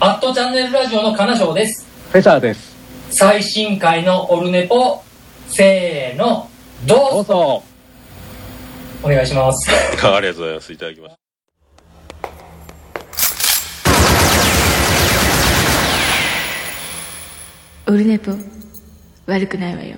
アットチャンネルラジオの金賞です。フェザーです。最新回のオルネポ、せーの、どうぞどうぞ。お願いします。ありがとうございます。いただきます。オルネポ悪くないわよ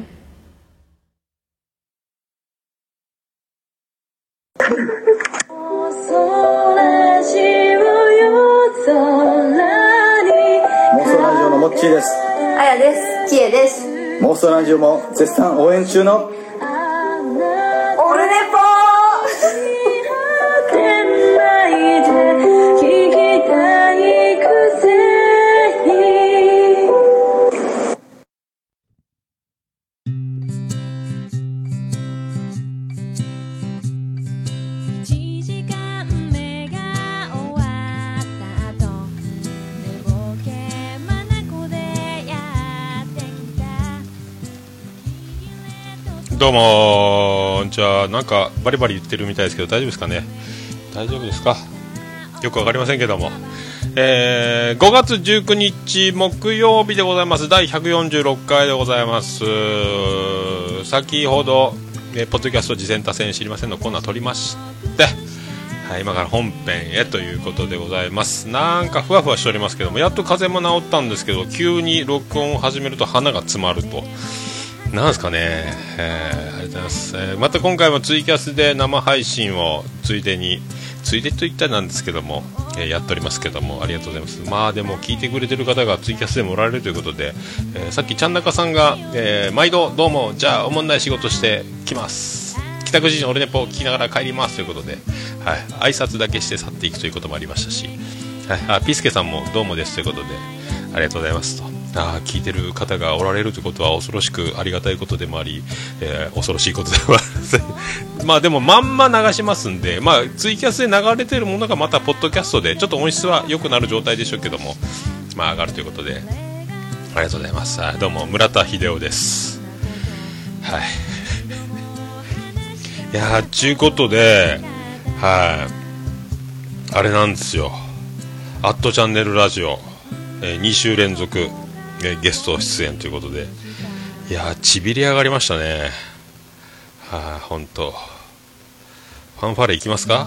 ですあやです。きえです。妄想ラジオも絶賛応援中のどうもじゃあなんかバリバリ言ってるみたいですけど大丈夫ですかね？大丈夫ですか？よくわかりませんけども。えー5月19日木曜日でございます。第146回でございます。先ほど、えーポッドキャスト次戦多戦知りませんのコーナー取りましてはい、今から本編へということでございます。なんかふわふわしておりますけどもやっと風も治ったんですけど急に録音を始めると鼻が詰まると。なんすかね、えーありがとうございます、えーまた今回もツイキャスで生配信をついでについでと言ったらなんですけども、えーやっておりますけどもありがとうございます。まあでも聞いてくれてる方がツイキャスでもおられるということで、えーさっきちゃんなかさんが、え毎度どうもじゃあおもんない仕事してきます。帰宅時に俺ネポを聞きながら帰りますということで、はい、挨拶だけして去っていくということもありましたし、はい、あピスケさんもどうもですということでありがとうございますと。あ聞いてる方がおられるということは恐ろしくありがたいことでもあり、えー恐ろしいことでもあり まあでもまんま流しますんで、まあ、ツイキャスで流れてるものがまたポッドキャストでちょっと音質は良くなる状態でしょうけども、まあ、上がるということでありがとうございます。どうも村田秀夫です。はい。いやーちゅうことではい。あれなんですよ「アットチャンネルラジオ」え2週連続、ゲスト出演ということで。いやーちびり上がりましたね。はい本当。ファンファーレいきますか？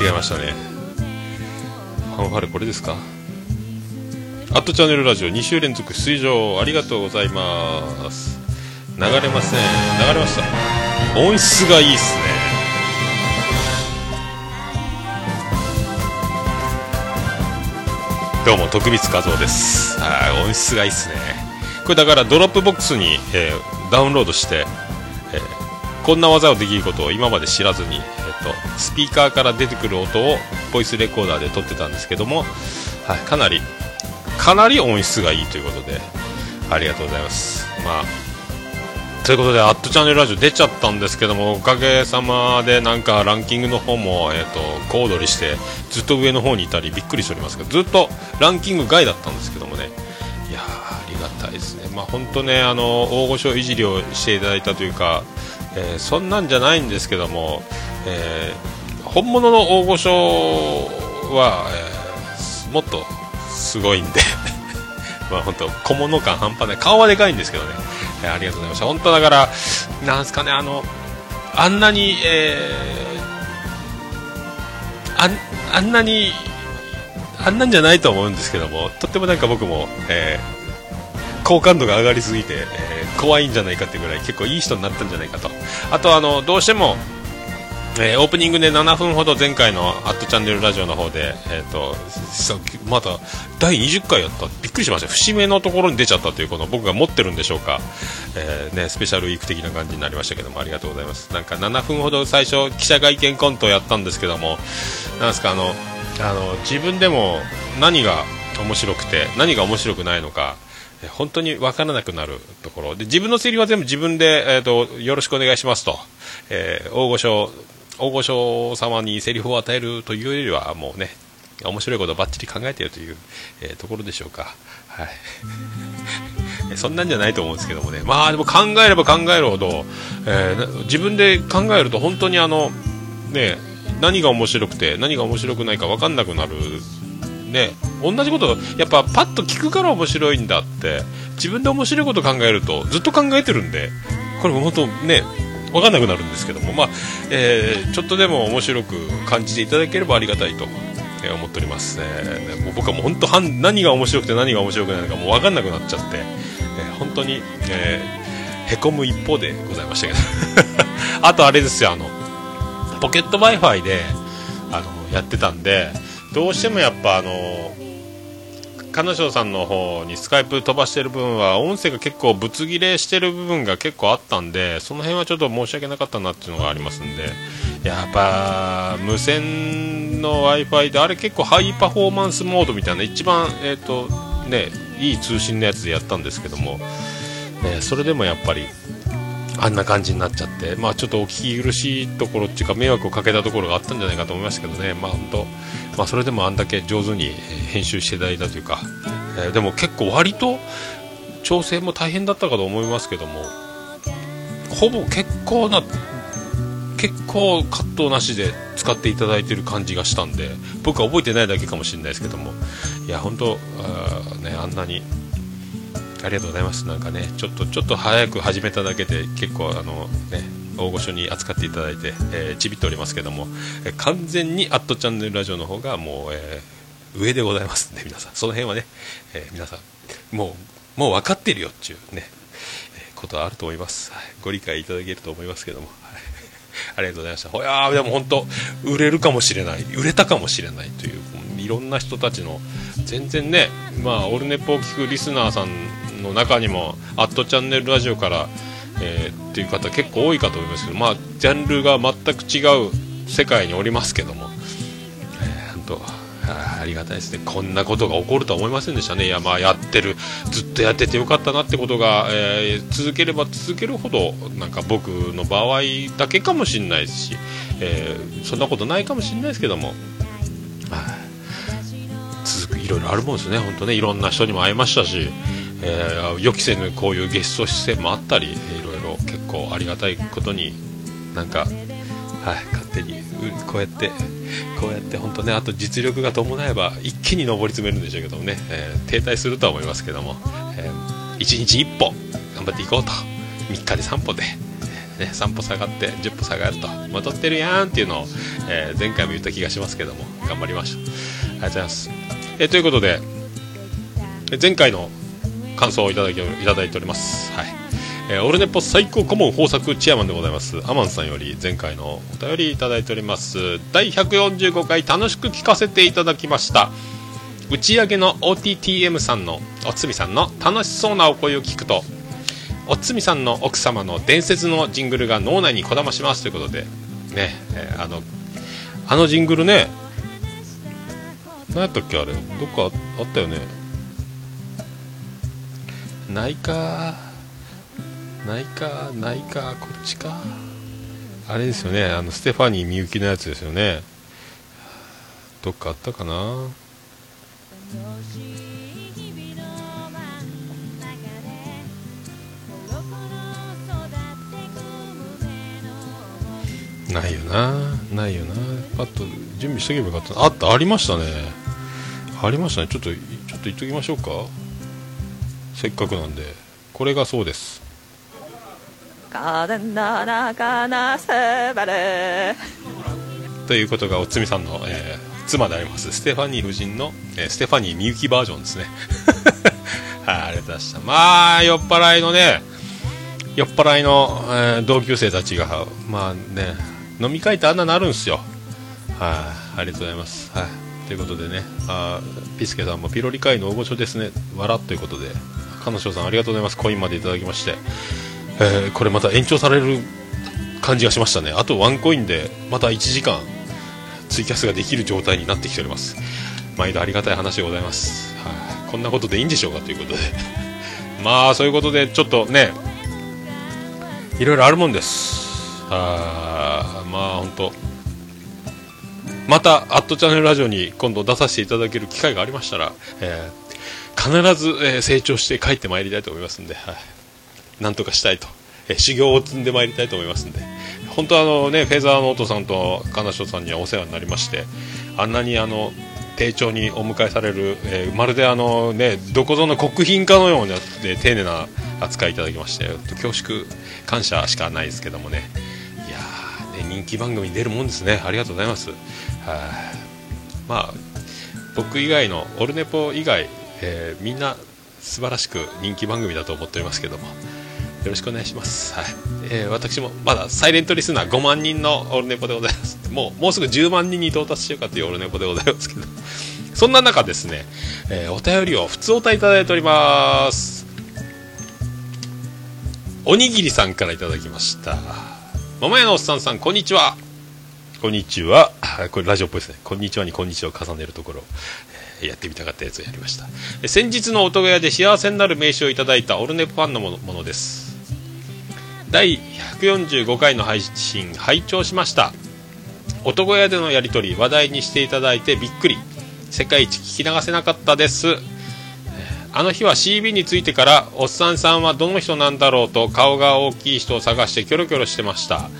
間違えましたね。ファンファーレこれですか？アットチャンネルラジオ2週連続出場ありがとうございます。流れません。流れました。音質がいいっすね。どうも徳光和夫です。はい音質がいいっすね。これだからドロップボックスに、えーダウンロードして、えーこんな技をできることを今まで知らずに、えっとスピーカーから出てくる音をボイスレコーダーで撮ってたんですけども、はい、かなりかなり音質がいいということでありがとうございます。まあということで、アットチャンネルラジオ出ちゃったんですけども、おかげさまで、なんかランキングの方も、えっ、と、小躍りして、ずっと上の方にいたり、びっくりしておりますけど、ずっとランキング外だったんですけどもね、いや、ありがたいですね。まあ、本当ね、あの、大御所いじりをしていただいたというか、えーそんなんじゃないんですけども、えー本物の大御所は、えーもっとすごいんで、まあ本当小物感半端ない。顔はでかいんですけどね、えーありがとうございました。本当だからなんすかねあのあんなに、えーあんあんなにあんなんじゃないと思うんですけどもとってもなんか僕も、えー好感度が上がりすぎて、えー怖いんじゃないかってぐらい結構いい人になったんじゃないかと。あとあのどうしてもえーオープニングで7分ほど前回の「アットチャンネルラジオ」の方で、えー、とさまた第20回やった。びっくりしました。節目のところに出ちゃったというこの僕が持ってるんでしょうか、えーね、スペシャルウィーク的な感じになりましたけどもありがとうございます。なんか7分ほど最初記者会見コントをやったんですけどもなんですかあのあの自分でも何が面白くて何が面白くないのか本当に分からなくなるところ。で自分のセリフは全部自分で、えー、とよろしくお願いしますと、えー大御所大御所様にセリフを与えるというよりはもうね面白いことばっちり考えているという、えーところでしょうか、はい。そんなんじゃないと思うんですけどもね。まあでも考えれば考えるほど、えー自分で考えると本当にあのね何が面白くて何が面白くないか分かんなくなる。ね同じことやっぱパッと聞くから面白いんだって自分で面白いこと考えるとずっと考えてるんでこれも本当ね分かんなくなるんですけどもまあ、えーちょっとでも面白く感じていただければありがたいと、えー思っております、えーもう僕はもう本当何が面白くて何が面白くないのかもう分かんなくなっちゃって、えー本当に、えーへこむ一方でございましたけど。あとあれですよあのポケット w i f i であのやってたんでどうしてもやっぱあの彼女さんの方にスカイプ飛ばしてる分は音声が結構ぶつ切れしてる部分が結構あったんでその辺はちょっと申し訳なかったなっていうのがありますんでやっぱ無線の w i f i であれ結構ハイパフォーマンスモードみたいな一番えっ、とねいい通信のやつでやったんですけども、ね、それでもやっぱりあんな感じになっちゃって、まあ、ちょっとお聞き苦しいところっていうか迷惑をかけたところがあったんじゃないかと思いますけどね、まあ本当まあ、それでもあんだけ上手に編集していただいたというか、えーでも結構割と調整も大変だったかと思いますけどもほぼ結構な結構葛藤なしで使っていただいてる感じがしたんで僕は覚えてないだけかもしれないですけども。いや本当あねあんなにありがとうございます。なんかね、ちょっと、ちょっと早く始めただけで、結構、あの、ね、大御所に扱っていただいて、えーちびっておりますけども、えー完全にアットチャンネルラジオの方が、もう、えー上でございますんで、皆さん。その辺はね、えー皆さん、もう、もう分かってるよっていうね、えーことはあると思います。ご理解いただけると思いますけども。ありがとうございました。いやーでも本当、売れるかもしれない、売れたかもしれないという、いろんな人たちの、全然ね、まあ、オルネポを聞くリスナーさんの中にも、アットチャンネルラジオから、えーっていう方結構多いかと思いますけど、まあ、ジャンルが全く違う世界におりますけども、えー本当ありがたいですね、こんなことが起こるとは思いませんでしたね、いや、まあ、やってる、ずっとやっててよかったなってことが、えー続ければ続けるほど、なんか僕の場合だけかもしれないですし、えーそんなことないかもしれないですけども、続く、いろいろあるもんですね、本当ね、いろんな人にも会いましたし、えー予期せぬこういうゲスト出演もあったり、いろいろ結構ありがたいことに、なんか、はい、勝手にこうやってこうやって本当ねあと実力が伴えば一気に上り詰めるんでしょうけどもね、えー停滞するとは思いますけども、え1日1歩頑張っていこうと。3日で3歩で、ね、3歩下がって10歩下がると。戻ってるやんっていうのを、えー前回も言った気がしますけども頑張りました。ありがとうございます、えーということで前回の感想をいただきいただいております。はい。えーオルネポ最高顧問豊作チェアマンでございます。アマンさんより前回のお便りいただいております。第145回楽しく聞かせていただきました。打ち上げの OTTM さんの、おつみさんの楽しそうなお声を聞くと、おつみさんの奥様の伝説のジングルが脳内にこだましますということで、ね、えーあの、あのジングルね、何やったっけあれ、どっかあったよね。ないかないかないかこっちか。あれですよねあのステファニーみゆきのやつですよね。どっかあったかな。ないよなないよな。パッと準備しとけばよかった。あったありましたね。ありましたね。ちょっとちょっと言っときましょうか。せっかくなんでこれがそうです。風の中のすばるということがおつみさんの、えー妻でありますステファニー夫人の、えーステファニーみゆきバージョンですね。はいありがとうございました。まあ酔っ払いのね酔っ払いの、えー同級生たちがまあね飲み会ってあんななるんすよ。はいありがとうございます。はいということでねあーピスケさんもピロリ会の大御所ですね。笑ということで彼女さんありがとうございます。コインまでいただきまして、えーこれまた延長される感じがしましたね。あとワンコインでまた1時間ツイキャスができる状態になってきております。毎度ありがたい話でございます、はい。こんなことでいいんでしょうかということで。まあそういうことでちょっとねいろいろあるもんです。あーまあ本当また「アットチャンネルラジオ」に今度出させていただける機会がありましたら、えー必ず、えー成長して帰ってまいりたいと思いますんで、はい、なんとかしたいと、えー修行を積んでまいりたいと思いますんで、本当あのねフェザーノートさんと金賞さんにはお世話になりましてあんなにあの丁重にお迎えされる、えーまるであのねどこぞの国賓かのような、ね丁寧な扱いいただきまして恐縮感謝しかないですけどもね。いやーね人気番組に出るもんですね。ありがとうございます。はまあ僕以外のオルネポ以外、えーみんな素晴らしく人気番組だと思っておりますけどもよろしくお願いします、はい。えー私もまだサイレントリスナー5万人のオルネポでございます。もうもうすぐ10万人に到達しようかというオルネポでございますけど。そんな中ですね、えーお便りを普通おたいただいております。おにぎりさんからいただきました。桃屋のおっさんさんこんにちは。こんにちは。あこれラジオっぽいですね。こんにちはにこんにちはを重ねるところ。えーやってみたかったやつをやりました。え先日の音小屋で幸せになる名刺をいただいたオルネポファンのものです。第145回の配信拝聴しました。音小屋でのやり取り話題にしていただいてびっくり。世界一聞き流せなかったです。あの日は CB についてからおっさんさんはどの人なんだろうと顔が大きい人を探してキョロキョロしてました。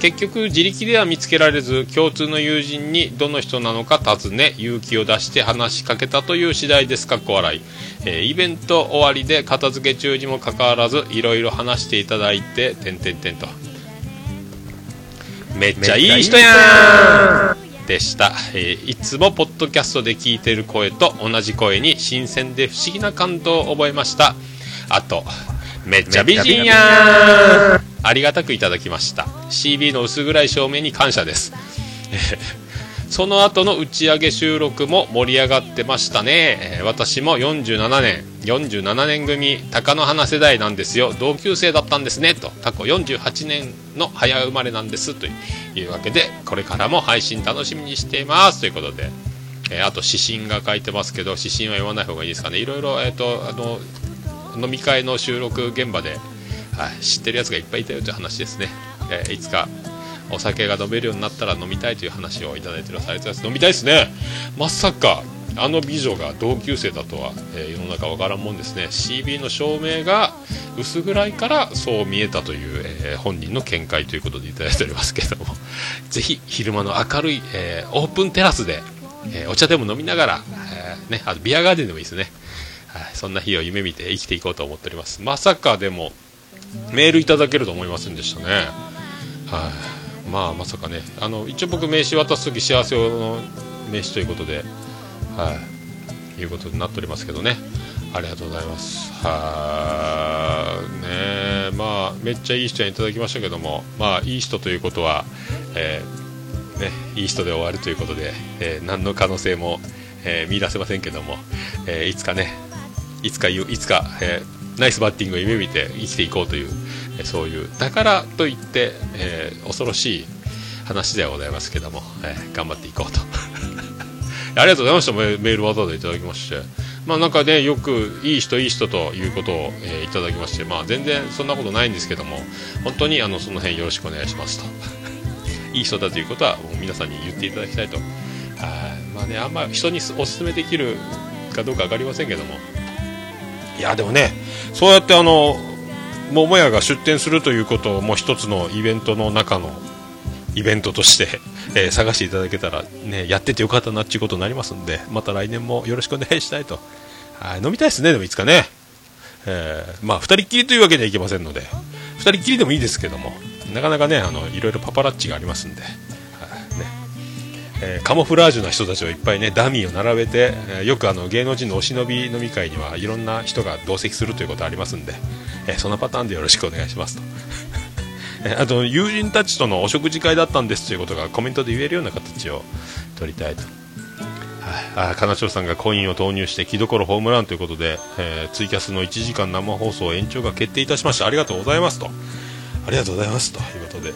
結局自力では見つけられず共通の友人にどの人なのか尋ね勇気を出して話しかけたという次第です。かっこ笑い、えーイベント終わりで片付け中にもかかわらずいろいろ話していただいててんてんてんと。めっちゃいい人やん。でした、えーいつもポッドキャストで聞いてる声と同じ声に新鮮で不思議な感動を覚えました。あとめっちゃ美人やん。ありがたくいただきました。CB の薄暗い照明に感謝です。その後の打ち上げ収録も盛り上がってましたね、私も47年47年組貴乃花世代なんですよ。同級生だったんですね。と過去48年の早生まれなんです。というわけでこれからも配信楽しみにしています。ということで、えーあと指針が書いてますけど指針は読まない方がいいですかね。いろいろ、えー、とあの飲み会の収録現場で、はい、知ってるやつがいっぱいいたよという話ですね、えーいつかお酒が飲めるようになったら飲みたいという話をいただいてるされてます。飲みたいですね。まさかあの美女が同級生だとは、えー世の中わからんもんですね。CB の照明が薄暗いからそう見えたという、えー本人の見解ということでいただいておりますけども。ぜひ昼間の明るい、えーオープンテラスで、えお茶でも飲みながら、えね、あとビアガーデンでもいいですね、はい、そんな日を夢見て生きていこうと思っております。まさかでもメールいただけると思いませんでしたね。はい、まあまさかね。あの一応僕名刺渡す時幸せの名刺ということではい。いうことになっておりますけどね。ありがとうございます。はい。ねまあめっちゃいい人にいただきましたけども。まあいい人ということは、えーね、いい人で終わるということで、えー何の可能性も、えー見出せませんけども、えいつかねいつか言ういつか、えーナイスバッティングを夢見て生きていこうという、えそういうだからといって、えー恐ろしい話ではございますけども、えー頑張っていこうと。ありがとうございました。メメールわざわざいただきまして。まあなんかねよくいい人いい人ということを、えーいただきましてまあ全然そんなことないんですけども本当にあのその辺よろしくお願いしますと。いい人だということはもう皆さんに言っていただきたいと。はい。まあねあんま人におすすめできるかどうか分かりませんけどもいやでもねそうやってあの桃屋が出店するということをもう一つのイベントの中のイベントとして、えー探していただけたら、ね、やっててよかったなっていうことになりますんでまた来年もよろしくお願いしたいと。はい飲みたいですねでもいつかね、えーまあ2人きりというわけにはいきませんので2人きりでもいいですけどもなかなかねあのいろいろパパラッチがありますんで、えーカモフラージュな人たちをいっぱいねダミーを並べて、えーよくあの芸能人のお忍び飲み会にはいろんな人が同席するということありますんで、えーそんなパターンでよろしくお願いしますと。えあと友人たちとのお食事会だったんですということがコメントで言えるような形を取りたいと。はい、あ金城さんがコインを投入して木所ホームランということで、えーツイキャスの1時間生放送延長が決定いたしました。ありがとうございますと。ありがとうございますということで。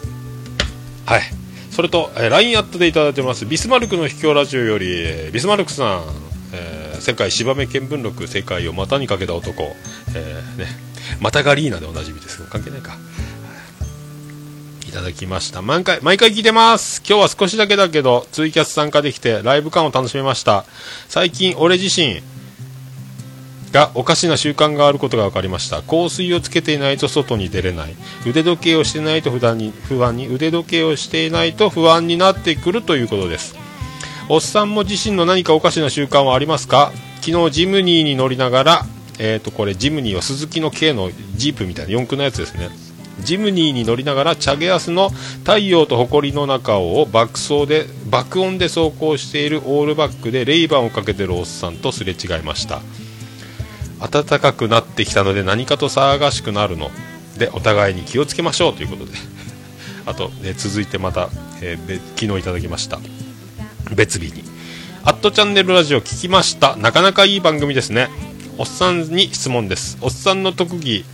はい。それと、えー LINE アットでいただいてます。ビスマルクの秘境ラジオよりえービスマルクさん、えー世界芝目見聞録世界を股にかけた男、えーね、マタガリーナでおなじみですけど関係ないか。いただきました。毎回毎回聞いてます。今日は少しだけだけどツイキャス参加できてライブ感を楽しめました。最近俺自身がおかしな習慣があることが分かりました。香水をつけていないと外に出れない。腕時計をしてないと不安に不安に腕時計をしていないと不安になってくるということです。おっさんも自身の何かおかしな習慣はありますか？昨日ジムニーに乗りながらえー、とこれジムニーはスズキの軽のジープみたいな四駆のやつですね。ジムニーに乗りながらチャゲアスの太陽と埃の中を爆走で爆音で走行しているオールバックでレイバンをかけてるおっさんとすれ違いました。暖かくなってきたので何かと騒がしくなるの。でお互いに気をつけましょうということで。あと、ね、続いてまた、えー昨日いただきました。別日に「アットチャンネルラジオ聞きました。なかなかいい番組ですね。おっさんに質問です。おっさんの特技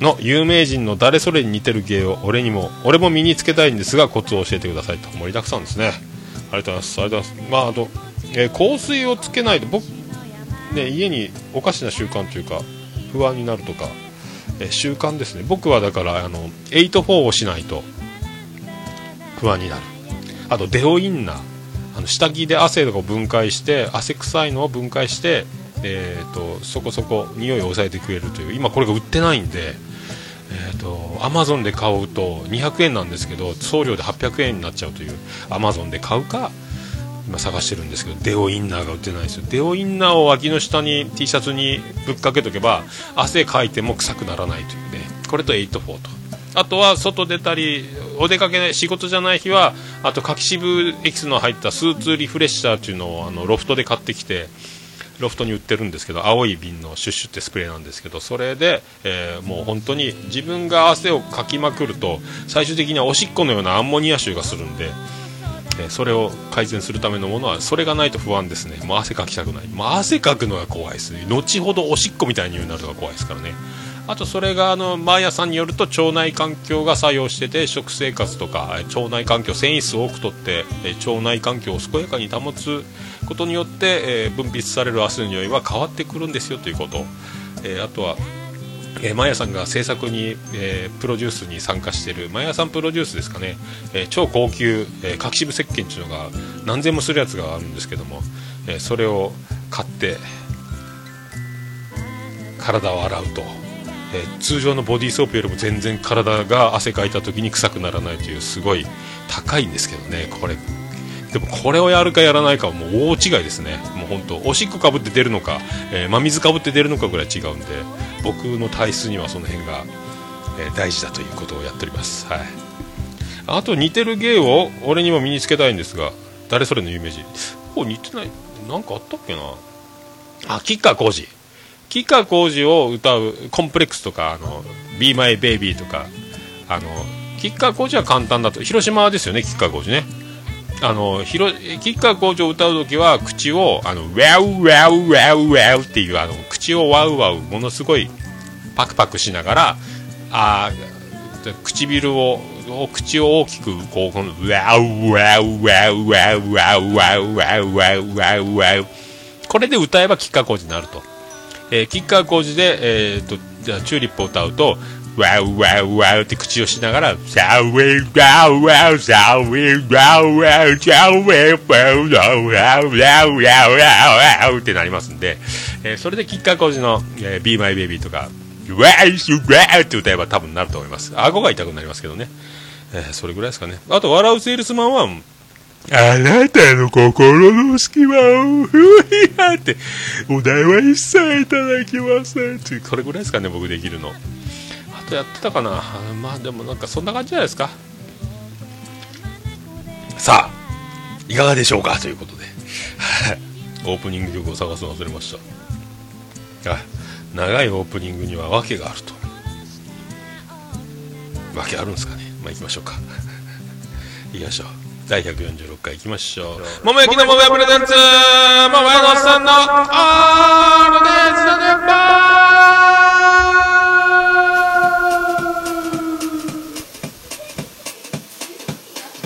の有名人の誰それに似てる芸を俺にも俺も身につけたいんですがコツを教えてくださいと。盛りだくさんですね。ありがとうございます。ありがとうございます。まああと、えー香水をつけないと僕ね家におかしな習慣というか不安になるとか、え習慣ですね。僕はだからあの84をしないと不安になる。あとデオインナー。あの下着で汗とかを分解して汗臭いのを分解して、えー、とそこそこ匂いを抑えてくれるという。今これが売ってないんでえー、とアマゾンで買うと200円なんですけど送料で800円になっちゃうという。アマゾンで買うか今探してるんですけどデオインナーが売ってないですよ。デオインナーを脇の下に T シャツにぶっかけとけば汗かいても臭くならないというね。これと84と。あとは外出たりお出かけ仕事じゃない日はあと柿渋エキスの入ったスーツリフレッシャーっていうのをあのロフトで買ってきてロフトに売ってるんですけど青い瓶のシュッシュってスプレーなんですけどそれで、えーもう本当に自分が汗をかきまくると最終的にはおしっこのようなアンモニア臭がするんで、えーそれを改善するためのものはそれがないと不安ですね。もう汗かきたくない、まあ、汗かくのが怖いですね。後ほどおしっこみたいになるのが怖いですからね。あとそれがあのマーヤさんによると腸内環境が作用してて食生活とか腸内環境繊維質を多くとって腸内環境を健やかに保つことによって、え分泌される汗の匂いは変わってくるんですよということ、えあとはえー、マヤさんが制作に、えープロデュースに参加しているマヤさんプロデュースですかね、えー超高級、えー、柿渋石鹸っていうのが何千もするやつがあるんですけども、えそれを買って体を洗うと、え通常のボディーソープよりも全然体が汗かいた時に臭くならないというすごい高いんですけどねこれ。でもこれをやるかやらないかはもう大違いですね。もう本当おしっこかぶって出るのか、えー真水かぶって出るのかぐらい違うんで僕の体質にはその辺が、えー大事だということをやっております。はい。あと似てる芸を俺にも身につけたいんですが誰それの有名人？こう似てない。なんかあったっけな？あ吉川晃司。吉川晃司を歌うコンプレックスとかあの「Be My Baby」とかあの吉川晃司は簡単だと広島ですよね吉川晃司ね。あの広吉川晃司を歌う時は口をあのウェウウェウウェウウェウっていうあの口をワウワウものすごいパクパクしながらあ唇をを口を大きくこうこのウェウウェウウェウウェウウェウウェウウェウウェウウェウウェウこれで歌えば吉川晃司になると、えー、吉川晃司で、えー、とじゃチューリップを歌うとワウワウワウって口をしながら、サウィーワウワウ、サウィーワウワウ、サウィーワウワウワウワウワウワウウウってなりますんで、えーそれで吉川晃司の、えー、Be My Baby とか、ワイスワウって歌えば多分なると思います。顎が痛くなりますけどね。えーそれぐらいですかね。あと、笑うセールスマンは、あなたの心の隙間を、ふいやって、お題は一切いただきませんっていう、これぐらいですかね、僕できるの。とやってたかなまあでもなんかそんな感じじゃないですか。さあ、いかがでしょうか？ということで。オープニング曲を探すの忘れました。あ長いオープニングには訳があると。訳あるんですかね？まあ行きましょうか。行きましょう。第146回行きましょう。桃焼きの桃屋プレゼンツ桃屋のおっさんのオールデイズの電波てて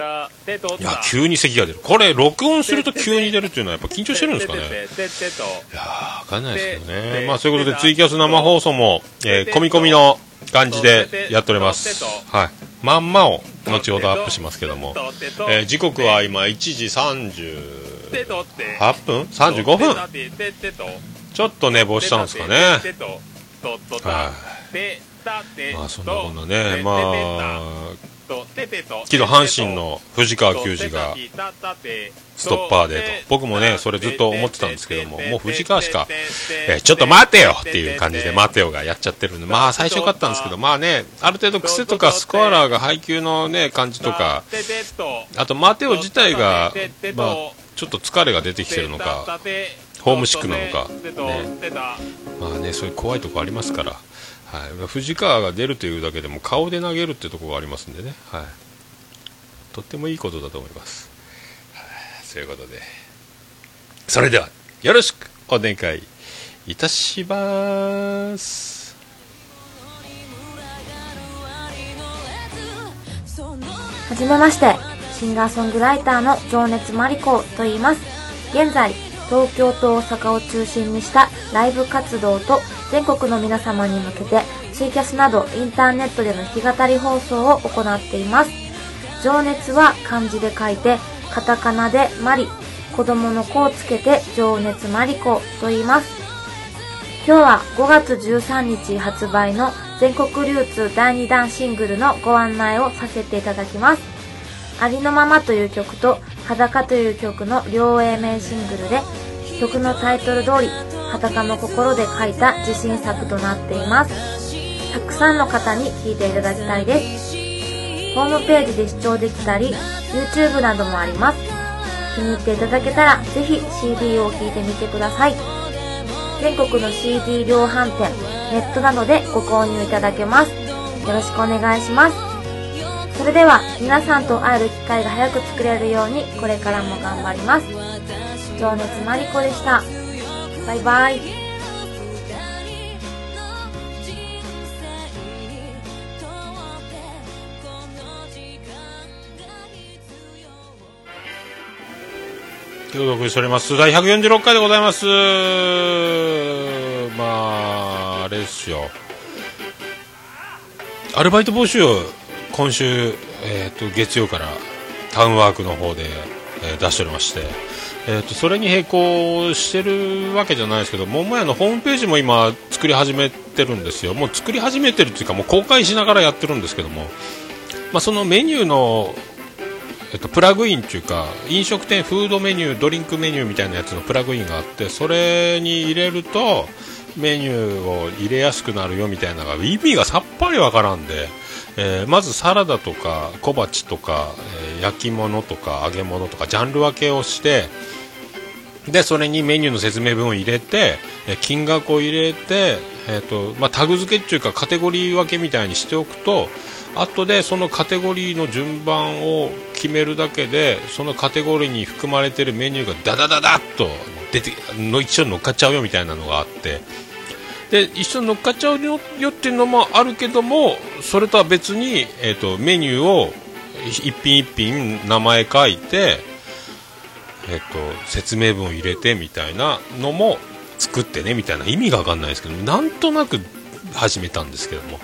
いや急に咳が出る。これ録音すると急に出るっていうのはやっぱ緊張してるんですかね。いやーわかんないですけどね。でまあそういうことでツイキャス生放送も、えー、込み込みの感じでやっております。はい。まんまを後ほどアップしますけども、えー時刻は今1時38てとって。分？35分？ちょっと寝坊したんですかね。はたてたて。まあそんなこんなね。まあ昨日阪神の藤川球児がストッパーでと僕もねそれずっと思ってたんですけどももう藤川しか、えーちょっと待てよっていう感じで待てよがやっちゃってるんでまあ最初よかったんですけどまあねある程度癖とかスコアラーが配球のね感じとかあと待てよ自体がまあちょっと疲れが出てきてるのかホームシックなのかね。まあねそういう怖いとこありますから、はい、藤川が出るというだけでも顔で投げるっていうところがありますんでね、はい、とってもいいことだと思います、はい、そういうことで。それではよろしくお願いいたします。はじめまして、シンガーソングライターの情熱マリコと言います。現在、東京と大阪を中心にしたライブ活動と全国の皆様に向けてツイキャスなどインターネットでの弾き語り放送を行っています。情熱は漢字で書いて、カタカナでマリ、子供の子をつけて情熱マリコと言います。今日は5月13日発売の全国流通第2弾シングルのご案内をさせていただきます。ありのままという曲と裸という曲の両 A 面シングルで曲のタイトル通り裸の心で書いた自信作となっています。たくさんの方に聴いていただきたいです。ホームページで視聴できたり YouTube などもあります。気に入っていただけたらぜひ CD を聴いてみてください。全国の CD 量販店、ネットなどでご購入いただけます。よろしくお願いします。それでは皆さんと会える機会が早く作れるようにこれからも頑張ります。情熱マリコでした。バイバイ。今日お送りしております第146回でございますまああれですよアルバイト募集を今週、えー、と月曜からタウンワークの方で、えー出しておりまして、えー、とそれに並行してるわけじゃないですけど桃屋のホームページも今作り始めてるんですよ。もう作り始めてるっていうかもう公開しながらやってるんですけども、まあ、そのメニューのえっと、プラグインっていうか飲食店フードメニュードリンクメニューみたいなやつのプラグインがあってそれに入れるとメニューを入れやすくなるよみたいなのが意味がさっぱりわからんで、えーまずサラダとか小鉢とか、えー焼き物とか揚げ物とかジャンル分けをしてでそれにメニューの説明文を入れてえ金額を入れて、えーとまあ、タグ付けっていうかカテゴリー分けみたいにしておくと後でそのカテゴリーの順番を決めるだけでそのカテゴリーに含まれているメニューがダダダダッと出ての一緒に乗っかっちゃうよみたいなのがあって。で一緒に乗っかっちゃうよよっていうのもあるけどもそれとは別に、えー、とメニューを一品一品名前書いて、えー、と説明文を入れてみたいなのも作ってねみたいな意味が分かんないですけどなんとなく始めたんですけども、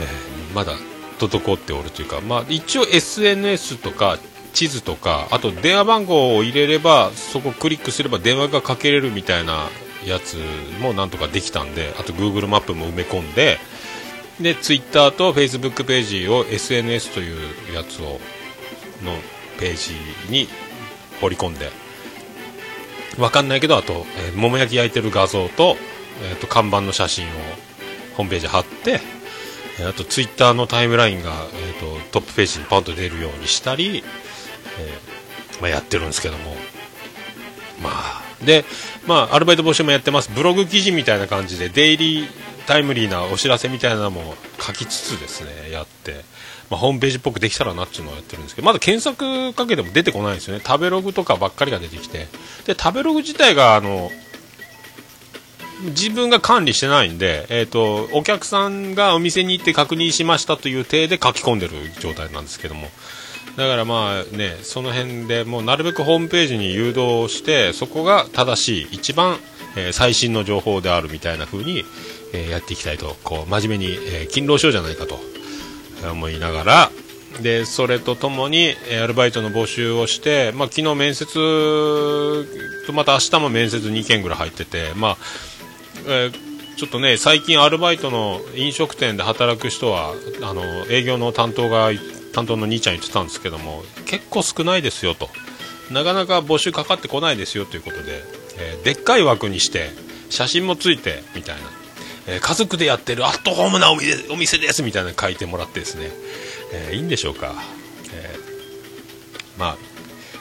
えーまだ滞っておるというか、まあ、一応 SNS とか地図とかあと電話番号を入れればそこをクリックすれば電話がかけれるみたいなやつもなんとかできたんであと Google マップも埋め込んでで Twitter と Facebook ページを SNS というやつをのページに掘り込んで。わかんないけどあと、えー桃焼き焼いてる画像と,、えーと看板の写真をホームページ貼ってえーあとツイッターのタイムラインが、えー、とトップページにポンと出るようにしたり、えーまあ、やってるんですけども。まあで、まあ、アルバイト募集もやってます。ブログ記事みたいな感じでデイリータイムリーなお知らせみたいなのも書きつつですねやって、まあ、ホームページっぽくできたらなっていうのをやってるんですけどまだ検索かけても出てこないんですよね。食べログとかばっかりが出てきて。で食べログ自体があの自分が管理してないんで、えっ、と、お客さんがお店に行って確認しましたという体で書き込んでる状態なんですけども。だからまあね、その辺でもうなるべくホームページに誘導して、そこが正しい、一番、えー最新の情報であるみたいな風に、えーやっていきたいと、こう、真面目に、えー勤労しようじゃないかと。思いながら、で、それとともに、アルバイトの募集をして、まあ、昨日面接と、また明日も面接2件ぐらい入ってて、まあ、えーちょっとね、最近アルバイトの飲食店で働く人は、あの、営業の担当が、担当の兄ちゃん言ってたんですけども、結構少ないですよと。なかなか募集かかってこないですよということで、えーでっかい枠にして、写真もついて、みたいな。えー家族でやってるアットホームなお店お店ですみたいなの書いてもらってですね、えーいいんでしょうか。えーまあ、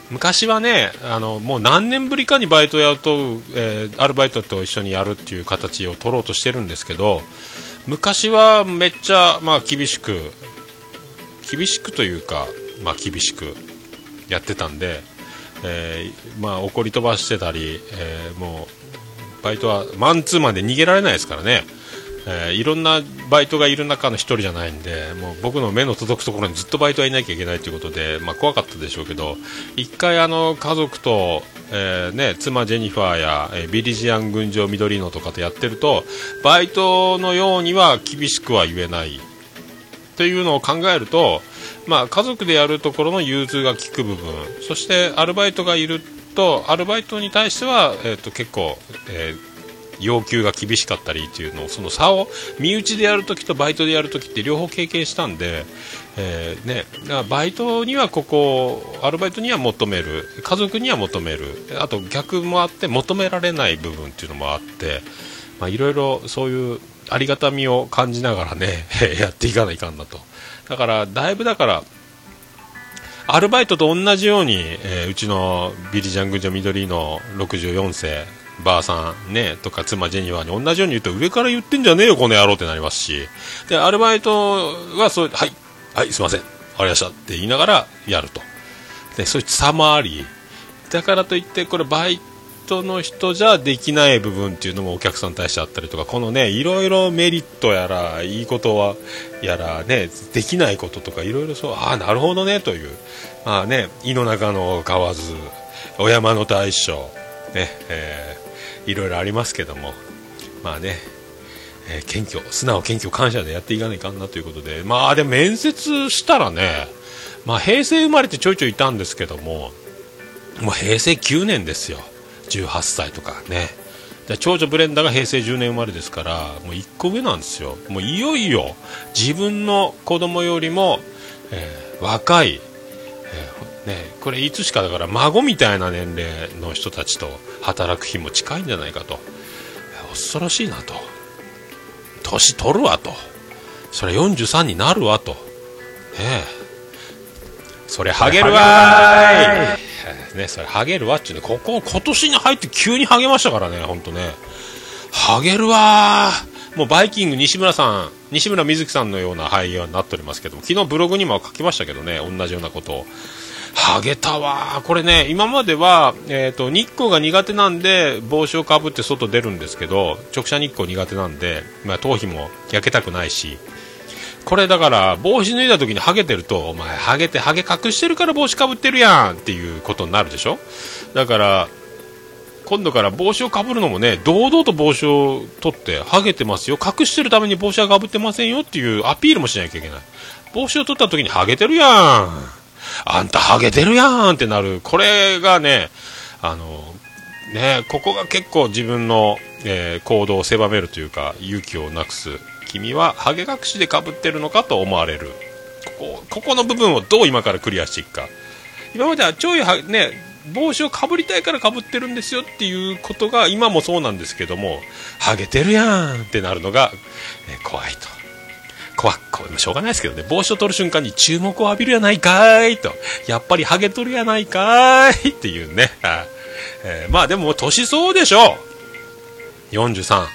昔はねあのもう何年ぶりかにバイトやると、えーアルバイトと一緒にやるっていう形を取ろうとしてるんですけど昔はめっちゃ、まあ、厳しく厳しくというか、まあ、厳しくやってたんで、えーまあ、怒り飛ばしてたり、えーもうバイトはマンツーマンで逃げられないですからね、えーいろんなバイトがいる中の一人じゃないんでもう僕の目の届くところにずっとバイトはいなきゃいけないということで、まあ、怖かったでしょうけど一回あの家族と、えーね、妻ジェニファーや、えビリジアン群青緑野とかとやってるとバイトのようには厳しくは言えないというのを考えると、まあ、家族でやるところの融通が利く部分そしてアルバイトがいるとアルバイトに対しては、えー、と結構、えー要求が厳しかったりっていうのをその差を身内でやるときとバイトでやるときって両方経験したんで、えーね、だからバイトにはここアルバイトには求める家族には求めるあと逆もあって求められない部分っていうのもあってまあいろいろそういうありがたみを感じながらね やっていかないかんなと。だからだいぶだからアルバイトと同じように、えーうちのビリジャングジョー緑の64世ばあさんねとか妻ジェニワーに同じように言うと上から言ってんじゃねえよこの野郎ってなりますし。でアルバイトはそうはいはいすいませんありましたって言いながらやると。でそういう差もあり。だからといってこれバイトの人じゃできない部分っていうのもお客さんに対してあったりとかこのねいろいろメリットやらいいことはやらねできないこととかいろいろそうああなるほどねというまあね井の中の蛙お山の大将ねえーいろいろありますけどもまあねえー謙虚素直謙虚感謝でやっていかないかんなということでまあでも面接したらねまあ平成生まれてちょいちょいいたんですけどももう平成9年ですよ。18歳とかね。で長女ブレンダーが平成10年生まれですからもう1個上なんですよ。もういよいよ自分の子供よりも、えー若い、えーね、これいつしかだから孫みたいな年齢の人たちと働く日も近いんじゃないかと。恐ろしいなと。年取るわと。それ43になるわと。ねえ。それハゲるわーい。ね、それハゲるわっちゅうねここ今年に入って急にハゲましたからね本当ね。ハゲるわもうバイキング西村さん西村瑞希さんのような俳優になっておりますけども昨日ブログにも書きましたけどね同じようなことを。ハゲたわこれね今までは、えー、と日光が苦手なんで帽子をかぶって外出るんですけど直射日光苦手なんで、まあ、頭皮も焼けたくないしこれだから帽子脱いだ時にハゲてるとお前ハゲてハゲ隠してるから帽子かぶってるやんっていうことになるでしょ？だから今度から帽子をかぶるのもね堂々と帽子を取ってハゲてますよ。隠してるために帽子はかぶってませんよっていうアピールもしなきゃいけない。帽子を取った時にハゲてるやん。あんたハゲてるやんってなる。これがねあのねここが結構自分の、えー行動を狭めるというか勇気をなくす君はハゲ隠しでかぶってるのかと思われる。ここここの部分をどう今からクリアしていくか。今まではちょいはね帽子をかぶりたいからかぶってるんですよっていうことが今もそうなんですけどもハゲてるやんってなるのが、え怖いと。怖これもしょうがないですけどね。帽子を取る瞬間に注目を浴びるやないかーいと。やっぱりハゲとるやないかーいっていうね、えーまあでも年相応でしょ。43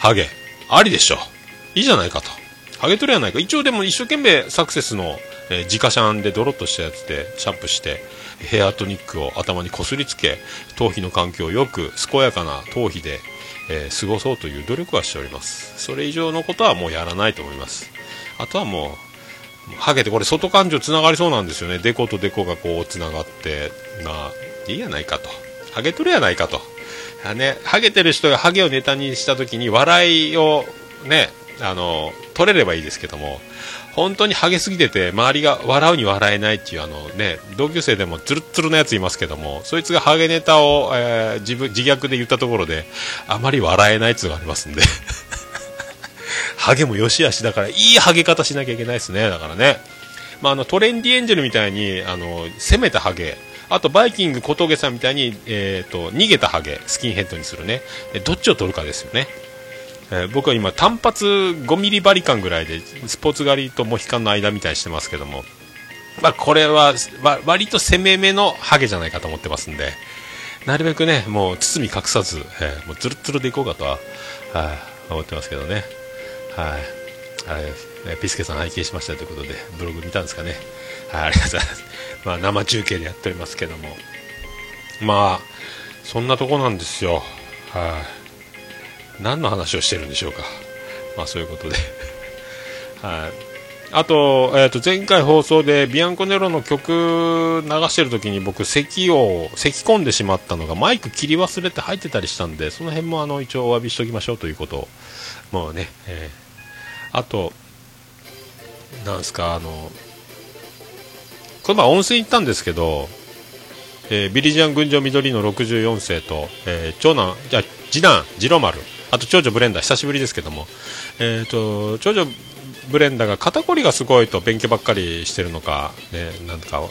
ハゲありでしょ。いいじゃないかと。ハゲとるやないか。一応でも一生懸命サクセスのえー自家シャンでドロッとしたやつでシャンプしてヘアトニックを頭にこすりつけ頭皮の環境をよく健やかな頭皮で、えー過ごそうという努力はしております。それ以上のことはもうやらないと思います。あとはもうハゲてこれ外感情つながりそうなんですよね。デコとデコがこうつながってまあいいやないかと。ハゲとるやないかと。ね、ハゲてる人がハゲをネタにした時に笑いをねあの取れればいいですけども本当にハゲすぎてて周りが笑うに笑えないっていうあのね同級生でもツルツルなやついますけどもそいつがハゲネタを、えー自分自虐で言ったところであまり笑えないっていうのがありますんで。ハゲも良し悪しだからいいハゲ方しなきゃいけないですね。だからね。まあ、あのトレンディエンジェルみたいにあの攻めたハゲあとバイキング小峠さんみたいに、えー、と逃げたハゲスキンヘッドにするね。どっちを取るかですよね、えー僕は今単発5ミリバリカンぐらいでスポーツ狩りとモヒカンの間みたいにしてますけども、まあ、これは割と攻め目のハゲじゃないかと思ってますんでなるべくねもう包み隠さず、えーもうツルッツルでいこうかとは、はい思ってますけどね。はい、はいえピスケさん拝見しましたということでブログ見たんですかね。はいありがとうございます、まあ、生中継でやっておりますけども。まあそんなとこなんですよ。はい。何の話をしてるんでしょうか。まあそういうことで。はい。あと,、えー、と前回放送でビアンコネロの曲流してる時に僕咳を咳込んでしまったのがマイク切り忘れて入ってたりしたんでその辺もあの一応お詫びしておきましょうということをもうね、えー。あとなんすかあのこの前温泉行ったんですけど、えービリジアン群青緑の64世と、えー長男じゃ次男次郎丸。あと長女ブレンダー久しぶりですけども、えー、と長女ブレンダーが肩こりがすごいと勉強ばっかりしてるのか、ね、なんか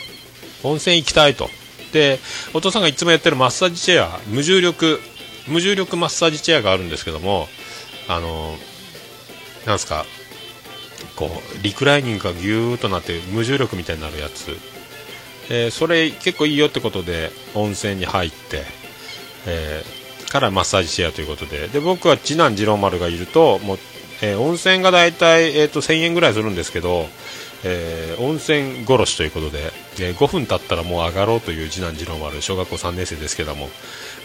温泉行きたいと。でお父さんがいつもやってるマッサージチェア無重力無重力マッサージチェアがあるんですけどもあのなんすかこうリクライニングがギューッとなって無重力みたいになるやつ、えーそれ結構いいよってことで温泉に入って、えーからマッサージチェアということで。で僕は次男次郎丸がいるともう、えー温泉が大体、えー、と1000円ぐらいするんですけど、えー温泉殺しということで、えー5分経ったらもう上がろうという次男次郎丸小学校3年生ですけども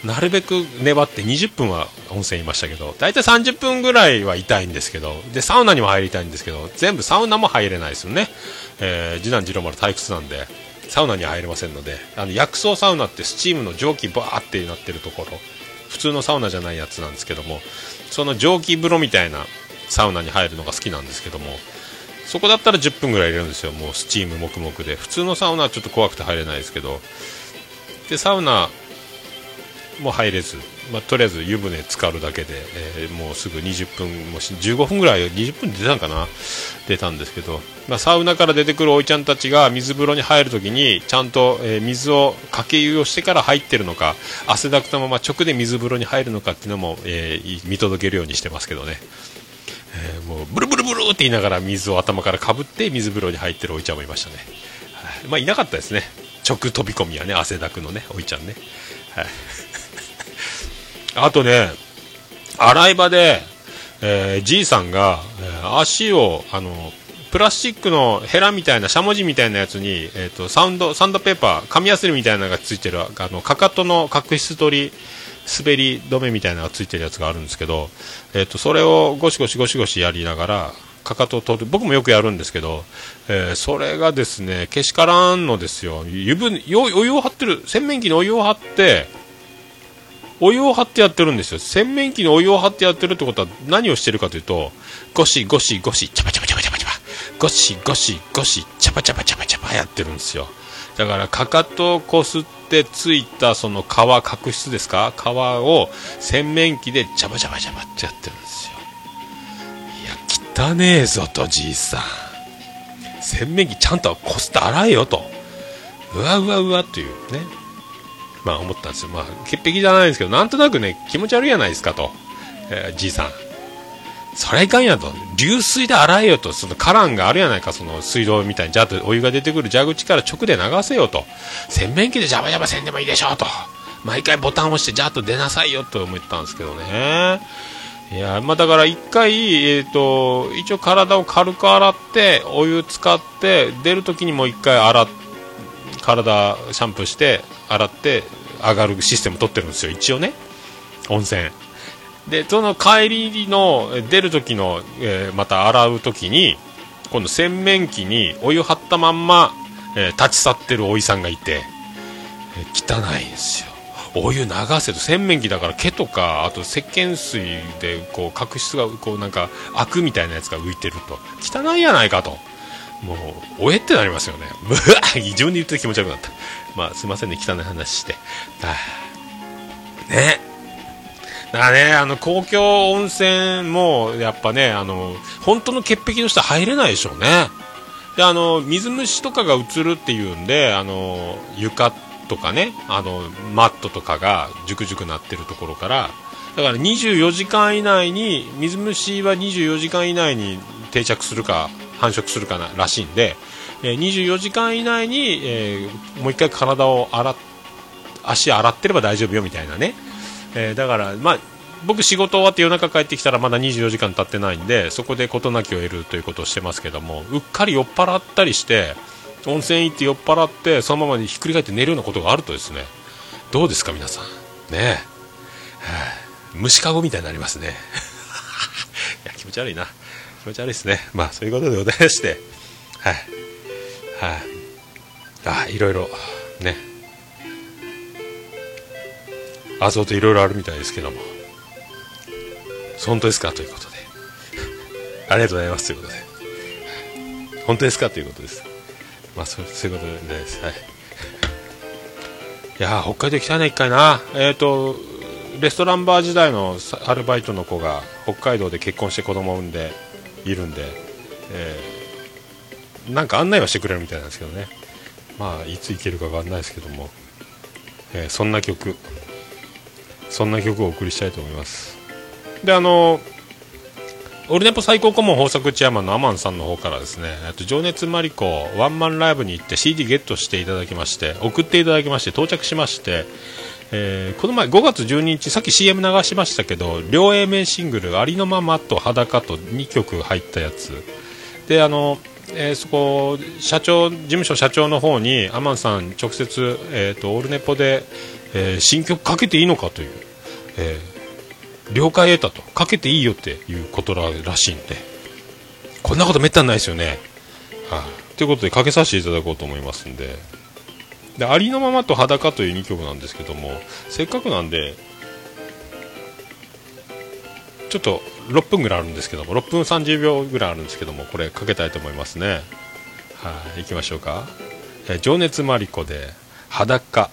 なるべく粘って20分は温泉いましたけど大体30分ぐらいは痛いんですけどでサウナにも入りたいんですけど全部サウナも入れないですよね、えー次男次郎丸退屈なんでサウナには入れませんのであの薬草サウナってスチームの蒸気バーってなってるところ。普通のサウナじゃないやつなんですけどもその蒸気風呂みたいなサウナに入るのが好きなんですけどもそこだったら10分ぐらい入れるんですよ。もうスチーム黙々で。普通のサウナはちょっと怖くて入れないですけど。でサウナも入れず、まあ、とりあえず湯船浸かるだけで、えーもうすぐ20分もし15分ぐらい20分で出たんかな？出たんですけど、まあ、サウナから出てくるおいちゃんたちが水風呂に入るときにちゃんと、えー水をかけ湯をしてから入ってるのか汗だくたまま直で水風呂に入るのかっていうのも、えー見届けるようにしてますけどね、えーもうブルブルブルって言いながら水を頭からかぶって水風呂に入ってるおいちゃんもいましたね、はい。まあいなかったですね。直飛び込みはね汗だくのねおいちゃんね、はい。あとね、洗い場で、えー、じいさんが、えー足を、あの、プラスチックのヘラみたいな、しゃもじみたいなやつに、えっ、と、サウンド、サンドペーパー、紙やすりみたいなのがついてる、あの、かかとの角質取り、滑り止めみたいなのがついてるやつがあるんですけど、えっ、と、それをゴシゴシゴシゴシやりながら、かかとを取る、僕もよくやるんですけど、えーそれがですね、けしからんのですよ。湯船、お湯を張ってる、洗面器にお湯を張って、お湯を張ってやってるんですよ。洗面器にお湯を張ってやってるってことは何をしてるかというとゴシゴシゴシチャパチャパチャパチャパチャパ。ゴシゴシゴシチャパチャパチャパチャパやってるんですよ。だからかかとをこすってついたその皮角質ですか？皮を洗面器でチャパチャパチャパってやってるんですよ。いや汚ねえぞとじいさん。洗面器ちゃんとこすって洗えよと。うわうわうわというね。まあ思ったんですよ。まあ潔癖じゃないんですけど、なんとなくね、気持ち悪いじゃないですかと。えーじいさん。それはいかんやと。流水で洗えよと。そのカランがあるやないか、その水道みたいに、じゃあお湯が出てくる蛇口から直で流せよと。洗面器でジャバジャバせんでもいいでしょうと。毎回ボタンを押して、じゃあと出なさいよと思ったんですけどね。いやまあ、だから一回、えー、と一応体を軽く洗ってお湯使って出るときにもう一回洗っ体シャンプーして洗って上がるシステム取ってるんですよ。一応ね。温泉。でその帰りの出る時の、えーまた洗う時に今度洗面器にお湯張ったまんま、えー立ち去ってるおいさんがいて、えー汚いんですよ。お湯流せと。洗面器だから毛とかあと石鹸水でこう角質がこうなんかアクみたいなやつが浮いてると。汚いやないかと。もうおえってなりますよね。うわ自分で言って気持ち悪くなった。まあすいませんね汚い話して。はあね。だからねあの公共温泉もやっぱねあの本当の潔癖の人は入れないでしょうね。であの水虫とかが映るっていうんであの床とかねあのマットとかがジュクジュクなってるところからだから24時間以内に水虫は24時間以内に定着するか繁殖するかならしいんで、えー24時間以内に、えーもう一回体を洗っ足洗ってれば大丈夫よみたいなね、えーだからまあ僕仕事終わって夜中帰ってきたらまだ24時間経ってないんでそこで事なきを得るということをしてますけどもうっかり酔っ払ったりして温泉行って酔っ払ってそのままにひっくり返って寝るようなことがあるとですねどうですか皆さん？ねえ、はあ虫かごみたいになりますね。いや気持ち悪いな。気持ち悪いですね。まあそういうことでございまして。はい。はい。あいろいろね。あそうといろいろあるみたいですけども。本当ですか？ということで。ありがとうございますということで。本当ですか？ということです。まあそういうことです。はい。いや北海道行きたいな一回な。えっ、とレストランバー時代のアルバイトの子が北海道で結婚して子供を産んでいるんで、えーなんか案内はしてくれるみたいなんですけどね。まあいつ行けるかわかんないですけども、えーそんな曲。そんな曲をお送りしたいと思います。であのオルネポ最高顧問豊作チェアマンのアマンさんの方からですね。えっと情熱マリコワンマンライブに行って CD ゲットしていただきまして送っていただきまして到着しまして、えーこの前5月12日さっき CM 流しましたけど両 A 面シングル「ありのまま」と「裸」と2曲入ったやつ。であの、えーそこ社長事務所社長の方にアマンさん直接、えー、とオールネポで、えー新曲かけていいのかという、えー了解得たと。かけていいよっていうことらしいんで。こんなことめったにないですよね。はい、ということでかけさせていただこうと思いますんで。でありのままと裸という2曲なんですけどもせっかくなんでちょっと6分ぐらいあるんですけども6分30秒ぐらいあるんですけどもこれかけたいと思いますね。はい行きましょうか、えー情熱マリコで裸。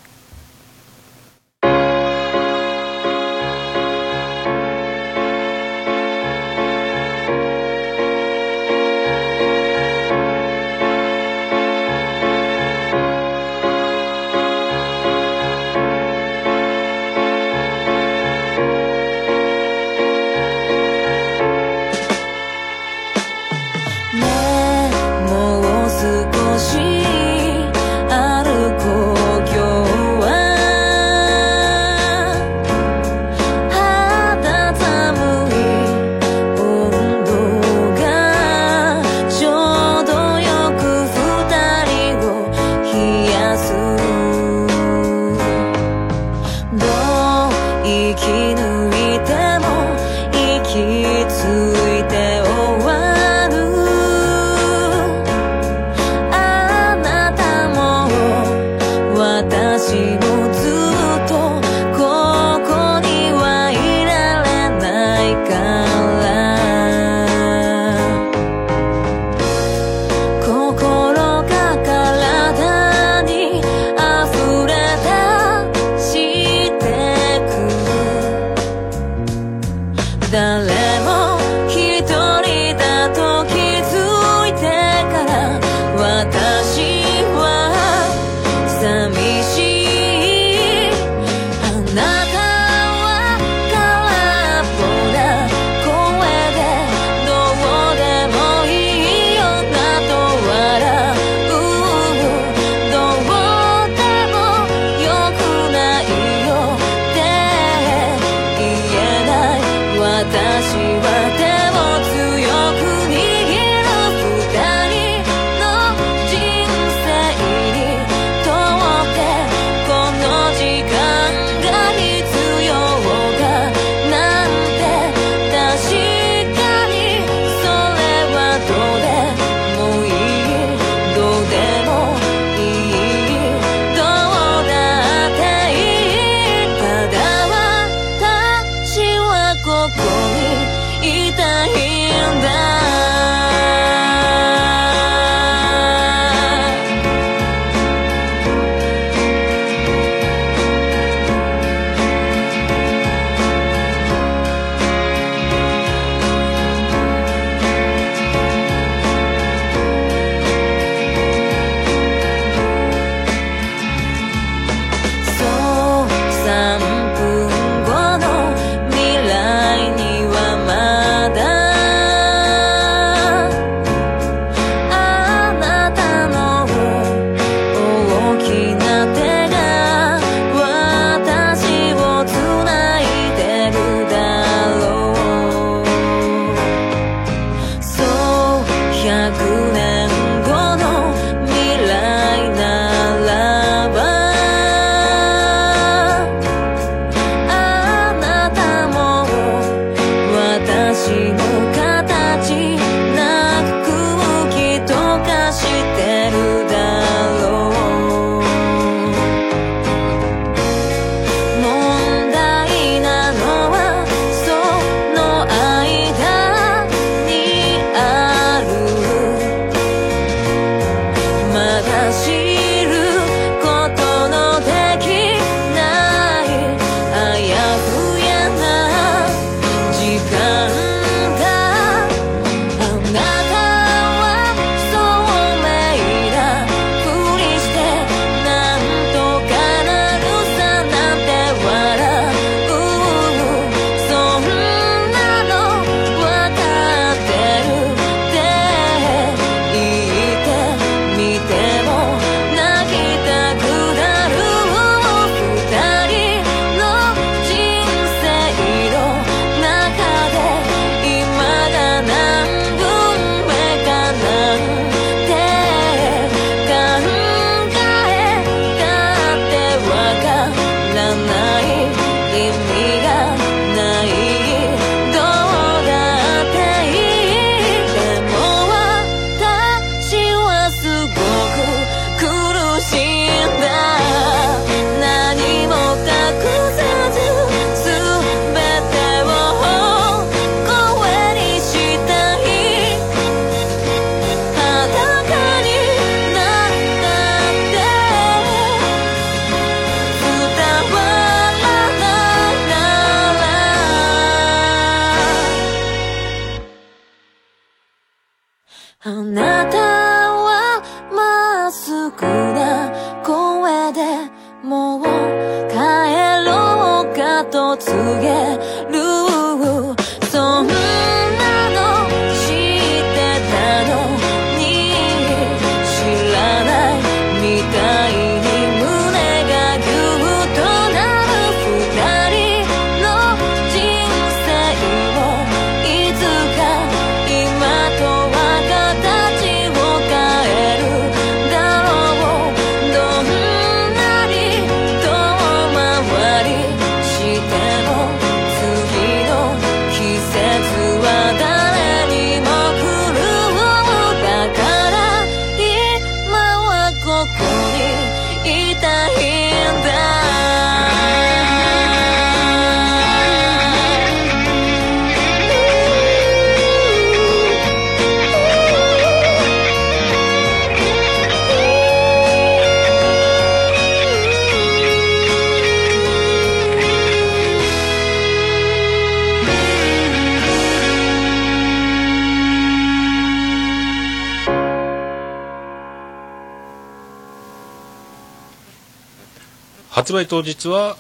売当日は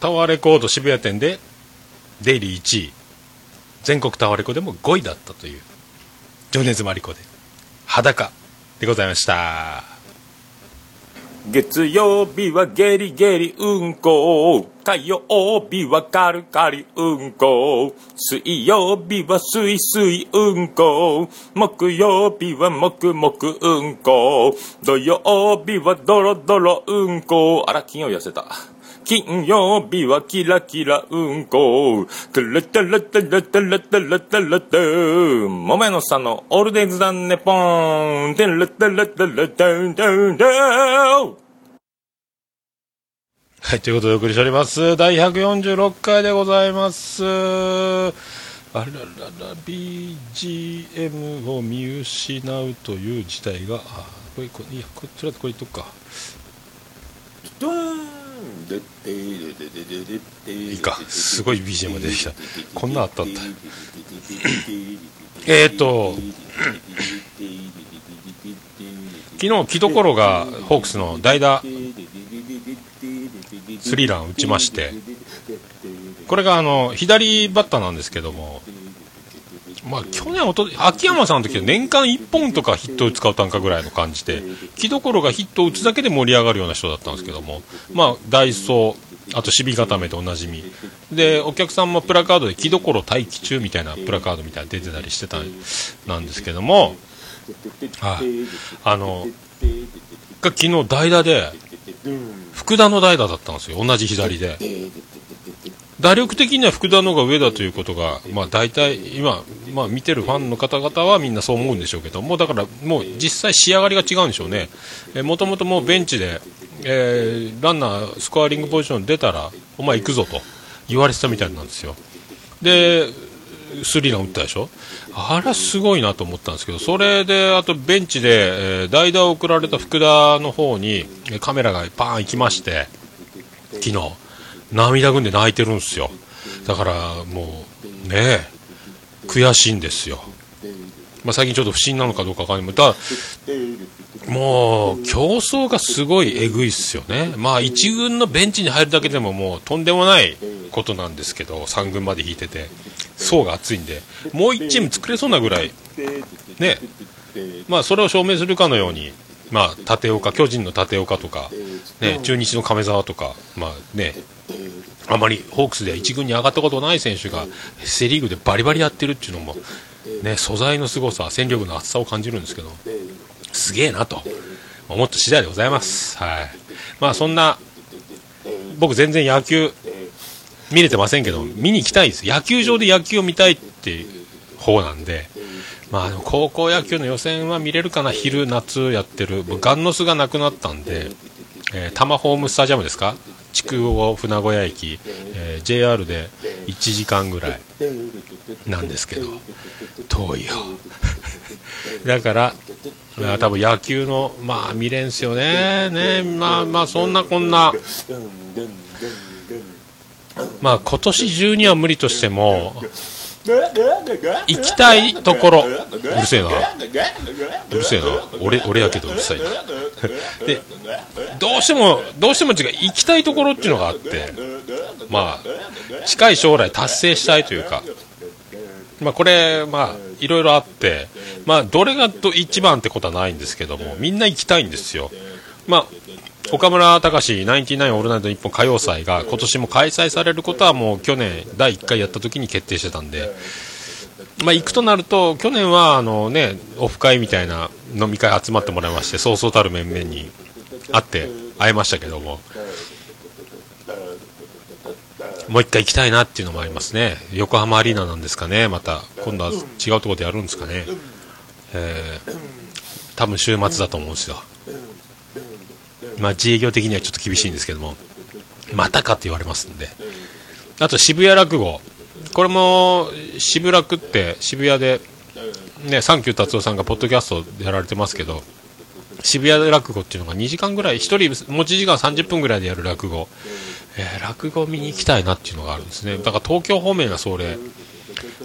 タワーレコード渋谷店でデイリー1位全国タワレコでも5位だったという情熱マリコで裸でございました。月曜日はゲリゲリうんこ。火曜日はカルカリうんこ。水曜日はすいすいうんこ。木曜日はもくもくうんこ。土曜日はドロドロうんこ。あら金曜痩せた。金曜日はキラキラうんこ。トゥルトゥルトゥルトゥルトゥルトゥルトゥ。もめのさんのオールデイズダンネポン。トゥルトゥルトゥルトゥトゥトゥ。はい、ということでお送りしております。第146回でございます。あららら、BGM を見失うという事態が、あこれ、これ、いや、これ、とりあえずこれ言っとくか。いいか、すごい BGM が出てきた。こんなあったった。えーっと、昨日、木所がホークスの代打スリーラン打ちまして、これがあの左バッターなんですけども、まあ、去年おと、秋山さんの時は年間1本とかヒット打つか打たんかぐらいの感じで、木所がヒットを打つだけで盛り上がるような人だったんですけども、まあ、ダイソー、あと、守備固めとおなじみ。で、お客さんもプラカードで木所待機中みたいなプラカードみたいな出てたりしてたんなんですけども、はい。あの、が昨日代打で、福田の代打だったんですよ、同じ左で。打力的には福田の方が上だということが、まあ、大体今、まあ、見てるファンの方々はみんなそう思うんでしょうけどもうだからもう実際仕上がりが違うんでしょうね、もともともうベンチで、えーランナースコアリングポジション出たらお前行くぞと言われてたみたいなんですよ。でスリーラン打ったでしょ？あれはすごいなと思ったんですけどそれであとベンチで、えー代打を送られた福田の方にカメラがパーン行きまして昨日。涙ぐんで泣いてるんですよ。だからもうねえ。悔しいんですよ、まあ、最近ちょっと不審なのかどうかわかんない。ただもう競争がすごいえぐいっすよね。まあ1軍のベンチに入るだけでももうとんでもないことなんですけど3軍まで引いてて。層が厚いんで。もう1チーム作れそうなぐらい。ね。まあそれを証明するかのように。まあ立岡巨人の立岡とかね中日の亀沢とかまあねあまりホークスでは1軍に上がったことない選手がセ・リーグでバリバリやってるっていうのも、ね、素材の凄さ、戦力の厚さを感じるんですけど、すげえなと思った次第でございます。はい。まあそんな、僕全然野球見れてませんけど、見に行きたいです。野球場で野球を見たいっていう方なんで、まあ高校野球の予選は見れるかな、昼、夏やってる。ガンノスがなくなったんで、えー、タマホームスタジアムですか？筑後船小屋駅、えー JR で1時間ぐらいなんですけど。遠いよ。だからまあ多分野球のまあ見れんすよね。ねまあまあそんなこんな。まあ今年中には無理としても行きたいところ。うるせえな。うるせえな。俺俺やけどうるさい。なでどうしてもどうしても違う行きたいところっていうのがあって。まあ近い将来達成したいというか。まあこれまあいろいろあって。まあどれがど一番ってことはないんですけどもみんな行きたいんですよ。まあ岡村隆史ナインティナインオールナイト日本歌謡祭が今年も開催されることはもう去年第1回やった時に決定してたんで、まあ、行くとなると去年はあの、ね、オフ会みたいな飲み会集まってもらいましてそうそうたる面々に会って会えましたけども。もう一回行きたいなっていうのもありますね。横浜アリーナなんですかね。また今度は違うところでやるんですかね、えー多分週末だと思うんですよ。まあ、自営業的にはちょっと厳しいんですけども、またかって言われますんで。あと渋谷落語。これも渋楽って渋谷で、ね、サンキュー達夫さんがポッドキャストでやられてますけど、渋谷落語っていうのが2時間ぐらい、1人持ち時間30分ぐらいでやる落語。えー落語見に行きたいなっていうのがあるんですね。だから東京方面がそれ。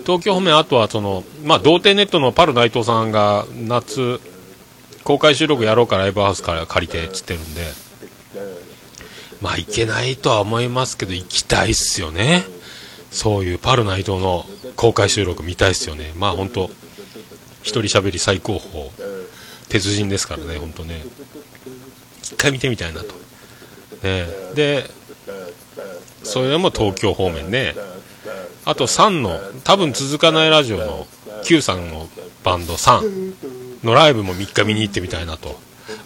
東京方面、あとはその、まあ、童貞ネットのパル内藤さんが夏、公開収録やろうかライブハウスから借りてっつってるんで。まあ行けないとは思いますけど行きたいっすよね。そういうパルナイトの公開収録見たいっすよね。まあ本当一人喋り最高峰鉄人ですからね本当ね。一回見てみたいなと。ね、で、それでも東京方面ね。あと3の、多分続かないラジオの Q さんのバンド3のライブも3日見に行ってみたいなと。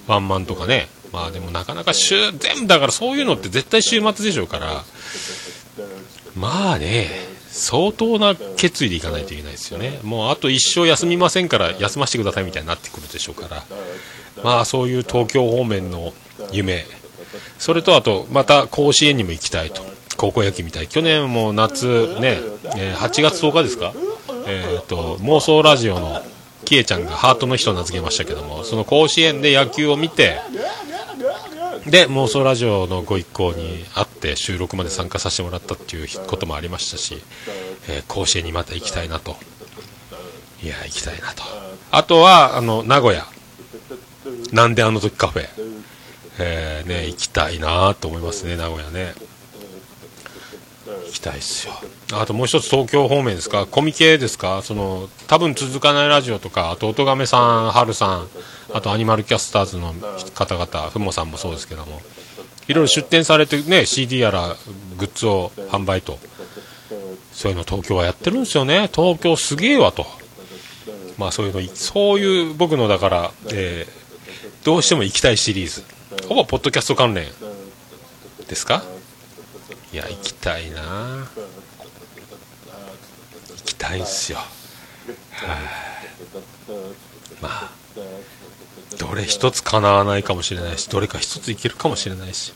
ワンマンとかね。まあでもなかなか週、全部だからそういうのって絶対週末でしょうから。まあね、相当な決意でいかないといけないですよね。もうあと一生休みませんから休ませてくださいみたいになってくるでしょうから。まあそういう東京方面の夢。それとあと、また甲子園にも行きたいと。高校野球みたい。去年も夏ね、えー8月10日ですか？えっ、と、妄想ラジオのキエちゃんがハートの人を名付けましたけども、その甲子園で野球を見て、で、妄想ラジオのご一行に会って収録まで参加させてもらったっていうこともありましたし、えー甲子園にまた行きたいなと。いや、行きたいなと。あとは、あの、名古屋。なんであの時カフェ。えーね、行きたいなと思いますね、名古屋ね。行きたいっすよ。あともう一つ東京方面ですか？コミケですか？その、多分続かないラジオとか、あと、音亀さん、春さん、あとアニマルキャスターズの方々、ふもさんもそうですけども、いろいろ出展されてね、CD やらグッズを販売と。そういうの東京はやってるんですよね。東京すげえわと。まあそういうの、そういう僕のだから、えーどうしても行きたいシリーズ。ほぼポッドキャスト関連ですか？いや、行きたいな行きたいんすよ。はい。まあ、どれ一つ叶わないかもしれないし、どれか一ついけるかもしれないし。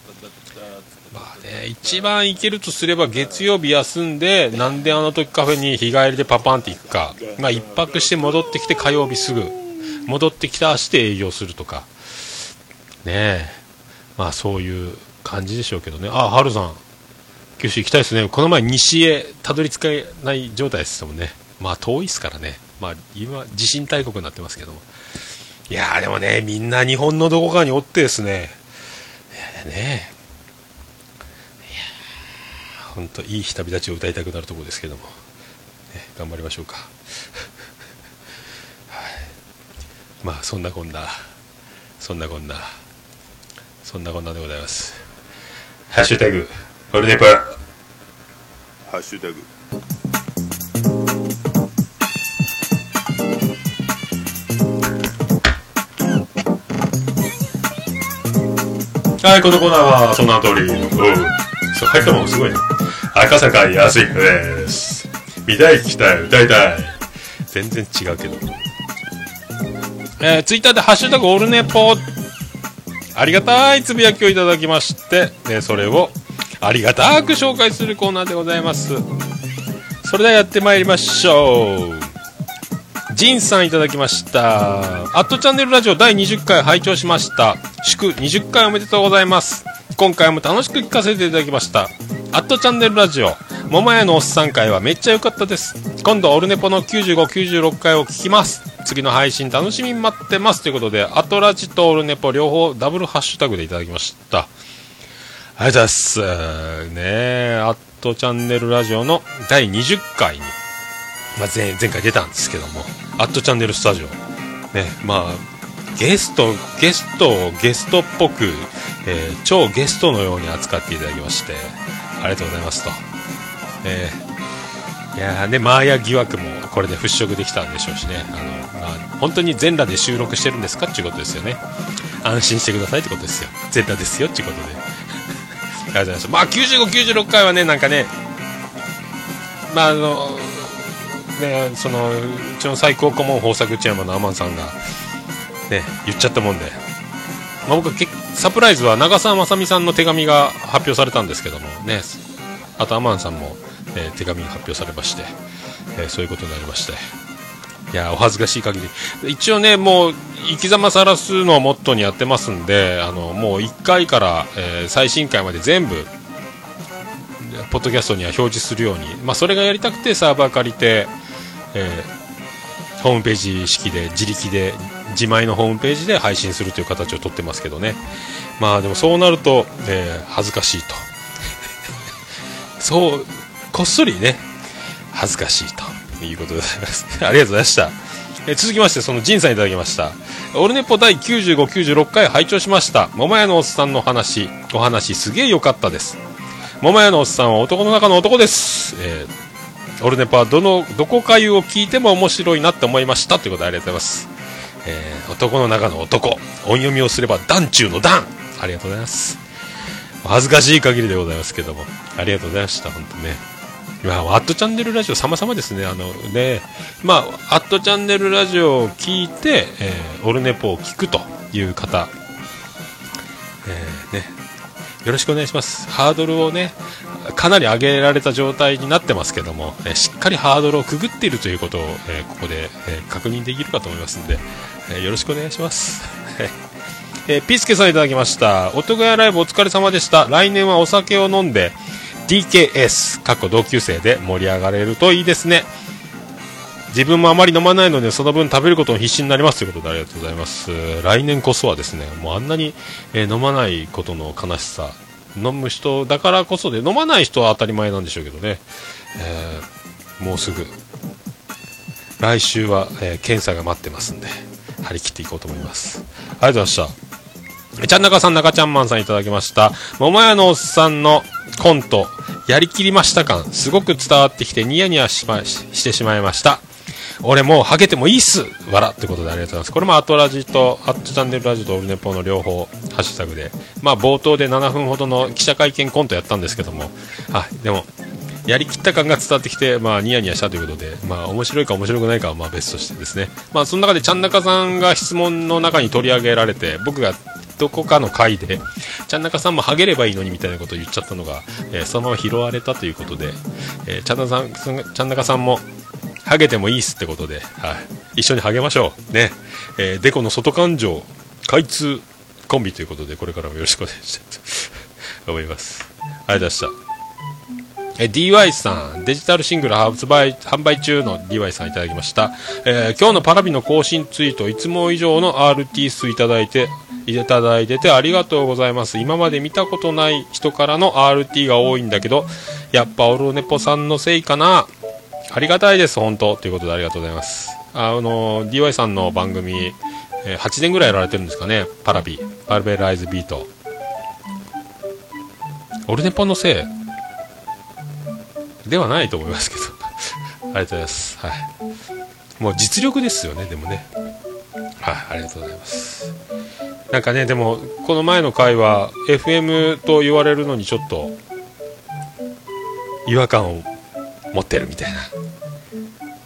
まあね、一番いけるとすれば月曜日休んで、なんであの時カフェに日帰りでパパンって行くか。まあ一泊して戻ってきて火曜日すぐ。戻ってきた足で営業するとか。ねえ。まあそういう感じでしょうけどね。あ、はるさん。九州行きたいですね。この前西へたどり着かない状態ですもんね。まあ遠いですからね。まあ今、地震大国になってますけども。いやーでもね、みんな日本のどこかにおってですね。いやねいやーほんといい旅立ちを歌いたくなるところですけども。ね、頑張りましょうか。はい。まあそんなこんな、そんなこんな、そんなこんなでございます。ハッシュタグ、オルネポ。ハッシュタグはい、このコーナーはその通り。うん。そう、入ったもんすごいね。赤坂康彦です。見たい、聞きたい、歌いたい。全然違うけど。えー、ツイッターでハッシュタグオルネポ。ありがたいつぶやきをいただきまして、でそれをありがたく紹介するコーナーでございます。それではやってまいりましょう。ジンさんいただきました。アットチャンネルラジオ第20回拝聴しました。祝20回おめでとうございます。今回も楽しく聞かせていただきました。アットチャンネルラジオ、桃屋のおっさん会はめっちゃ良かったです。今度オルネポの95、96回を聞きます。次の配信楽しみに待ってます。ということで、アトラジとオルネポ両方ダブルハッシュタグでいただきました。ありがとうございます。ねえ、アットチャンネルラジオの第20回に、まあ、前前回出たんですけども、アットチャンネルスタジオ。ね、まあ、ゲスト、ゲストをゲストっぽく、えー超ゲストのように扱っていただきまして、ありがとうございますと。えーいやね、マーヤ疑惑もこれで払拭できたんでしょうしね、あの、まあ、本当に全裸で収録してるんですかっていうことですよね。安心してくださいってことですよ。全裸ですよっていうことで。りがとうございます。まあ、95、96回はね、なんかね、まあ、あの、ね、その、うちの最高顧問豊作内山のアマンさんが、ね、言っちゃったもんで、まあ、僕はけサプライズは長澤まさみさんの手紙が発表されたんですけどもね、あとアマンさんも、えー手紙が発表されまして、えーそういうことになりまして。いや、お恥ずかしい限り。一応ね、もう、生き様さらすのをモットーにやってますんで、あの、もう1回から、えー最新回まで全部、ポッドキャストには表示するように、まあ、それがやりたくてサーバー借りて、えーホームページ式で自力で自前のホームページで配信するという形をとってますけどね。まあでもそうなると、えー恥ずかしいと。そうこっそりね恥ずかしいと。いうことでございます。ありがとうございました。え続きましてその仁さんいただきました。オルネポ第9596回拝聴しました。桃屋のおっさんの話。お話すげえ良かったです。桃屋のおっさんは男の中の男です、えーオルネポはどのどこかゆを聞いても面白いなって思いました。ということでありがとうございます、えー男の中の男。音読みをすれば団中の団。ありがとうございます。恥ずかしい限りでございますけども。ありがとうございました。本当ね。いやアットチャンネルラジオ様々ですねあのねまあアットチャンネルラジオを聞いて、えーオルネポを聞くという方えーねよろしくお願いしますハードルをねかなり上げられた状態になってますけども、えーしっかりハードルをくぐっているということを、えーここで、えー確認できるかと思いますので、えーよろしくお願いします。えーピースケさんいただきました。音ヶ谷ライブお疲れ様でした。来年はお酒を飲んで DKS、過去同級生で盛り上がれるといいですね。自分もあまり飲まないのでその分食べることに必死になりますということでありがとうございます。来年こそはですねもうあんなに、え飲まないことの悲しさ飲む人だからこそで飲まない人は当たり前なんでしょうけどね、えーもうすぐ来週は、えー検査が待ってますんで張り切っていこうと思います。ありがとうございました。ちゃん中さん、中ちゃんマンさんいただきました。桃屋のおっさんのコント、やりきりました感、すごく伝わってきてニヤニヤし,、ま、ししてしまいました。俺もうハゲてもいいっす笑ってことでありがとうございます。これもアトラジと、アットチャンネルラジオとオルネポの両方、ハッシュタグで、まあ冒頭で7分ほどの記者会見コントやったんですけども、あ、でも、やりきった感が伝わってきて、まあ、ニヤニヤしたということで、まあ、面白いか面白くないかは、まあ、別としてですね。まあ、その中で、ちゃん中さんが質問の中に取り上げられて、僕がどこかの回で、ちゃん中さんもハゲればいいのにみたいなことを言っちゃったのが、えーそのまま拾われたということで、えーちゃん中さん、ちゃん中さんも、ハゲてもいいっすってことで、はい。一緒にハゲましょう。ね。えーデコの外感情、開通コンビということで、これからもよろしくお願いしたいと思います。ありがとうございました。えー DY さん、デジタルシングル発売販売中の DY さんいただきました。えー今日のパラビの更新ツイート、いつも以上の RT 数いただいて、いただいててありがとうございます。今まで見たことない人からの RT が多いんだけど、やっぱオルネポさんのせいかな。ありがたいです、本当ということでありがとうございます。あの、DY さんの番組、え8年ぐらいやられてるんですかね、パラビ、パルベライズビート。オルネポのせい？ではないと思いますけど ありがとうございますはいもう実力ですよねでもねはいありがとうございます。なんかねでもこの前の回は FM と言われるのにちょっと違和感を持ってるみたいな。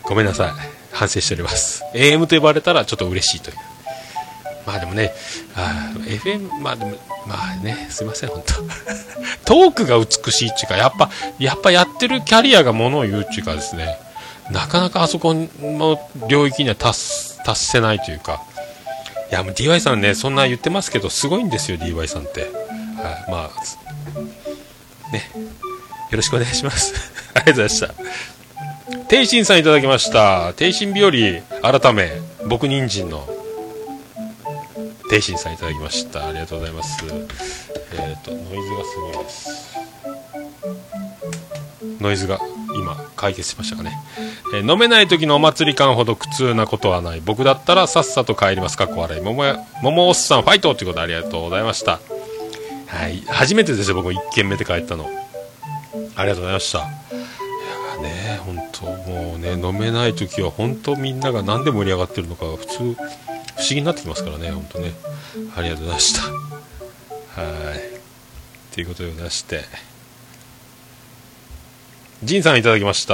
ごめんなさい。反省しております。AM と呼ばれたらちょっと嬉しいという。まあでもねあ FM まあでもまあねすいません本当。トークが美しいっていうかやっぱやっぱやってるキャリアがものを言うっていうかですねなかなかあそこの領域には達す達せないというか。いやもう DY さんねそんな言ってますけどすごいんですよ DY さんって、はい、まあねよろしくお願いします。ありがとうございました。天心さんいただきました。天心日和改め僕人参の。天心さんいただきました。ありがとうございます。えっ、とノイズがすごいです。ノイズが。今解決しましたかね、えー飲めない時のお祭り感ほど苦痛なことはない。僕だったらさっさと帰ります。かっこ笑い。桃や桃おっさんファイトということでありがとうございました。はい。初めてですよ僕1軒目で帰ったの。ありがとうございました。いやね本当もうね飲めない時は本当みんなが何で盛り上がってるのかが普通不思議になってきますからね本当ね。ありがとうございました。はい。ということでございまして。ジンさんいただきました。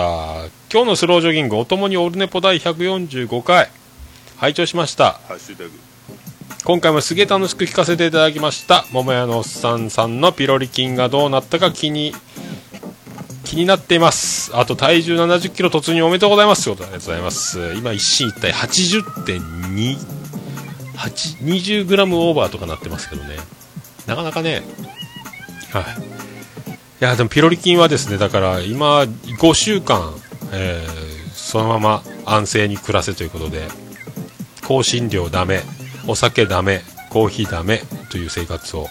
今日のスロージョギングおともにオルネポ第145回。拝聴しました。今回もすげえ楽しく聞かせていただきました。桃屋のおっさんさんのピロリ菌がどうなったか気に気になっています。あと体重7 0キロ突入おめでとうございます。ということでありがとうございます。今一進一退80.2 20グラムオーバーとかなってますけどね。なかなかね。はいいやでもピロリ菌はですねだから今5週間、えーそのまま安静に暮らせということで香辛料ダメお酒ダメコーヒーダメという生活を、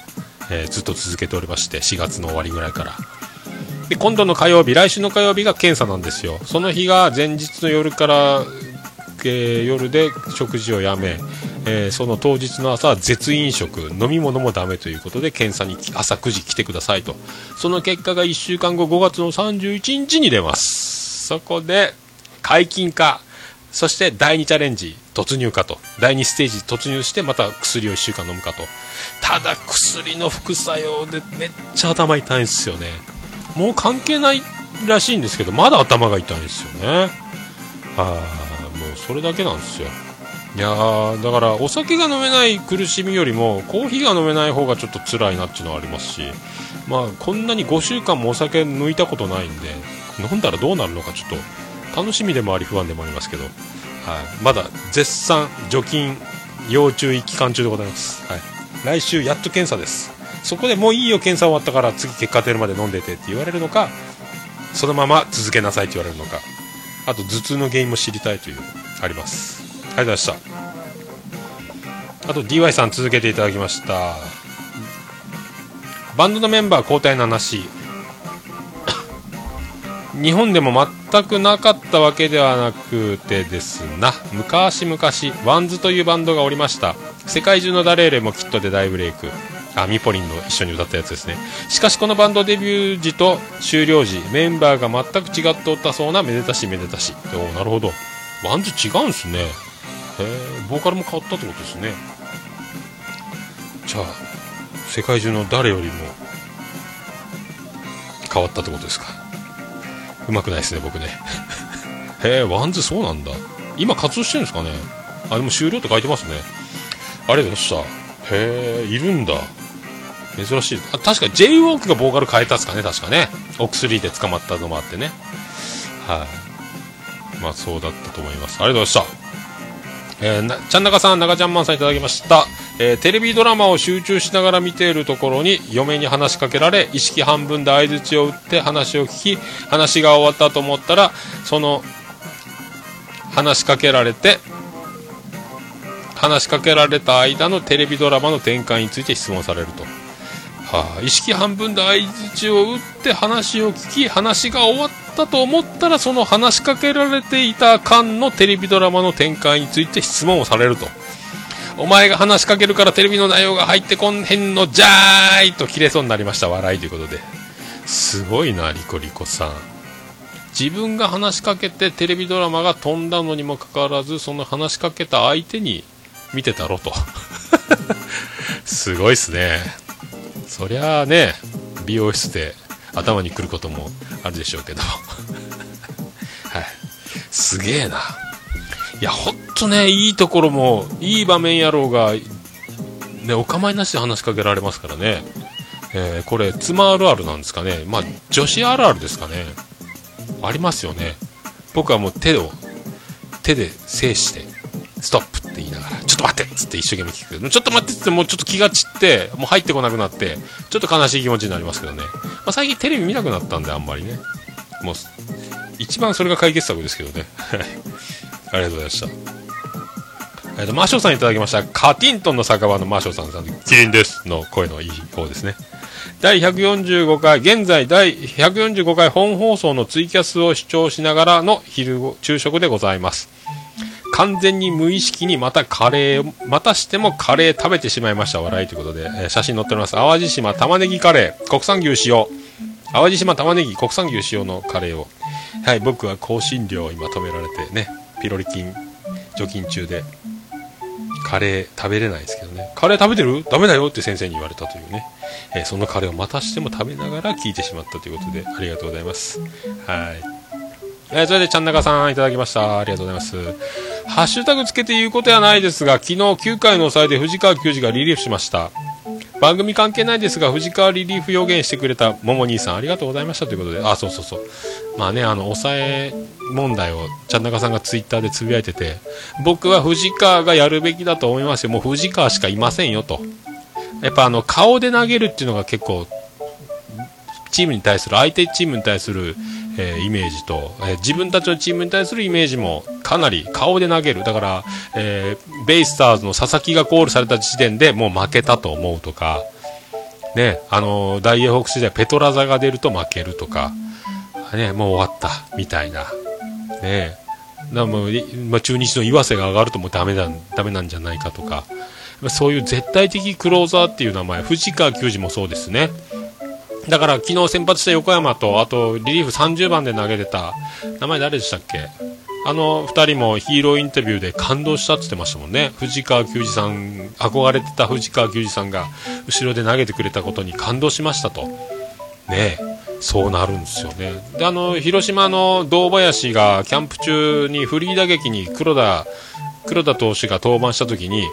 えーずっと続けておりまして4月の終わりぐらいから。で今度の火曜日来週の火曜日が検査なんですよ。その日が前日の夜からえー夜で食事をやめ、えーその当日の朝は絶飲食飲み物もダメということで検査に朝9時来てくださいと。その結果が1週間後5月の31日に出ます。そこで解禁かそして第2チャレンジ突入かと。第2ステージ突入してまた薬を1週間飲むかと。ただ薬の副作用でめっちゃ頭痛いんですよね。もう関係ないらしいんですけどまだ頭が痛いんですよね。ああもうそれだけなんですよ。いやーだからお酒が飲めない苦しみよりもコーヒーが飲めない方がちょっと辛いなっていうのはありますしまあこんなに5週間もお酒抜いたことないんで飲んだらどうなるのかちょっと楽しみでもあり不安でもありますけど、はい、まだ絶賛除菌要注意期間中でございます、はい、来週やっと検査です。そこでもういいよ検査終わったから次結果出るまで飲んでてって言われるのかそのまま続けなさいって言われるのかあと頭痛の原因も知りたいというあります。ありがとうございました。あと DY さん続けていただきました。バンドのメンバー交代の話。日本でも全くなかったわけではなくてですな。昔々 WANDSというバンドがおりました。世界中の誰よりもきっとで大ブレイク。あミポリンの一緒に歌ったやつですね。しかしこのバンドデビュー時と終了時メンバーが全く違っておったそうなめでたしめでたし。おーなるほど。WANDS違うんすね。えボーカルも変わったってことですね。じゃあ世界中の誰よりも変わったってことですか。うまくないですね僕ね。へえ WANDSそうなんだ。今活動してるんですかね。あでも終了って書いてますね。ありがとうございましたへえいるんだ。珍しい。あ確か j ウォークがボーカル変えたんですかね確かね。お薬で捕まったのもあってね。はい。まあそうだったと思います。ありがとうございました。えーちゃんなかさん、中ちゃんまんさんいただきました、えーテレビドラマを集中しながら見ているところに嫁に話しかけられ意識半分で相づちを打って話を聞き話が終わったと思ったらその話しかけられて話しかけられた間のテレビドラマの展開について質問されると、はあ、意識半分で相づちを打って話を聞き話が終わったと思ったらその話しかけられていた間のテレビドラマの展開について質問をされると。お前が話しかけるからテレビの内容が入ってこんへんのじゃーいと切れそうになりました。笑いということで。すごいなリコリコさん。自分が話しかけてテレビドラマが飛んだのにもかかわらずその話しかけた相手に見てたろと。すごいっすね。そりゃあね美容室で頭にくることもあるでしょうけど。はい。すげえな。いやほんとねいいところもいい場面やろうがねお構いなしで話しかけられますからね。えーこれ妻あるあるなんですかね。まあ女子あるあるですかね。ありますよね。僕はもう手を手で制してストップって言いながらちょっと待ってっつって一生懸命聞く。けどちょっと待っもうちょっと気が散ってもう入ってこなくなってちょっと悲しい気持ちになりますけどね、まあ、最近テレビ見なくなったんであんまりね。もう一番それが解決策ですけどね。はい。ありがとうございました。えっとマショさんいただきましたカティントンの酒場のマショさんさんキリンですの声のいい方ですね。第145回、現在第145回本放送のツイキャスを視聴しながらの昼ご昼食でございます。完全に無意識にまたカレー、またしてもカレー食べてしまいました。笑いということで、えー写真載っております。淡路島玉ねぎカレー、国産牛使用。淡路島玉ねぎ国産牛使用のカレーを。はい、僕は香辛料を今止められてね、ピロリ菌除菌中で、カレー食べれないですけどね。カレー食べてる？ダメだよって先生に言われたというね。えーそのカレーをまたしても食べながら聞いてしまったということで、ありがとうございます。はい。えーそれで、ちゃんなかさんいただきました。ありがとうございます。ハッシュタグつけて言うことはないですが、昨日9回の抑えで藤川球児がリリーフしました。番組関係ないですが、藤川リリーフ予言してくれたもも兄さん、ありがとうございましたということで、あ、そうそうそう。まあね、あの、抑え問題を、ちゃんなかさんがツイッターでつぶやいてて、僕は藤川がやるべきだと思いますよ。もう藤川しかいませんよと。やっぱあの、顔で投げるっていうのが結構、チームに対する、相手チームに対する、えーイメージと、えー自分たちのチームに対するイメージもかなり顔で投げる。だから、えーベイスターズの佐々木がコールされた時点でもう負けたと思うとか、ね、あの大英ホークス時代ペトラザが出ると負けるとか、ね、もう終わった、みたいな。ね、だもうま、中日の岩瀬が上がるともうダメだダメなんじゃないかとか、そういう絶対的クローザーっていう名前、藤川球児もそうですね。だから昨日先発した横山と、あとリリーフ30番で投げてた、名前誰でしたっけ？あの2人もヒーローインタビューで感動したって言ってましたもんね。藤川球児さん、憧れてた藤川球児さんが後ろで投げてくれたことに感動しましたと。ね、そうなるんですよね。で、あの、広島の堂林がキャンプ中にフリー打撃に黒田、黒田投手が登板した時に、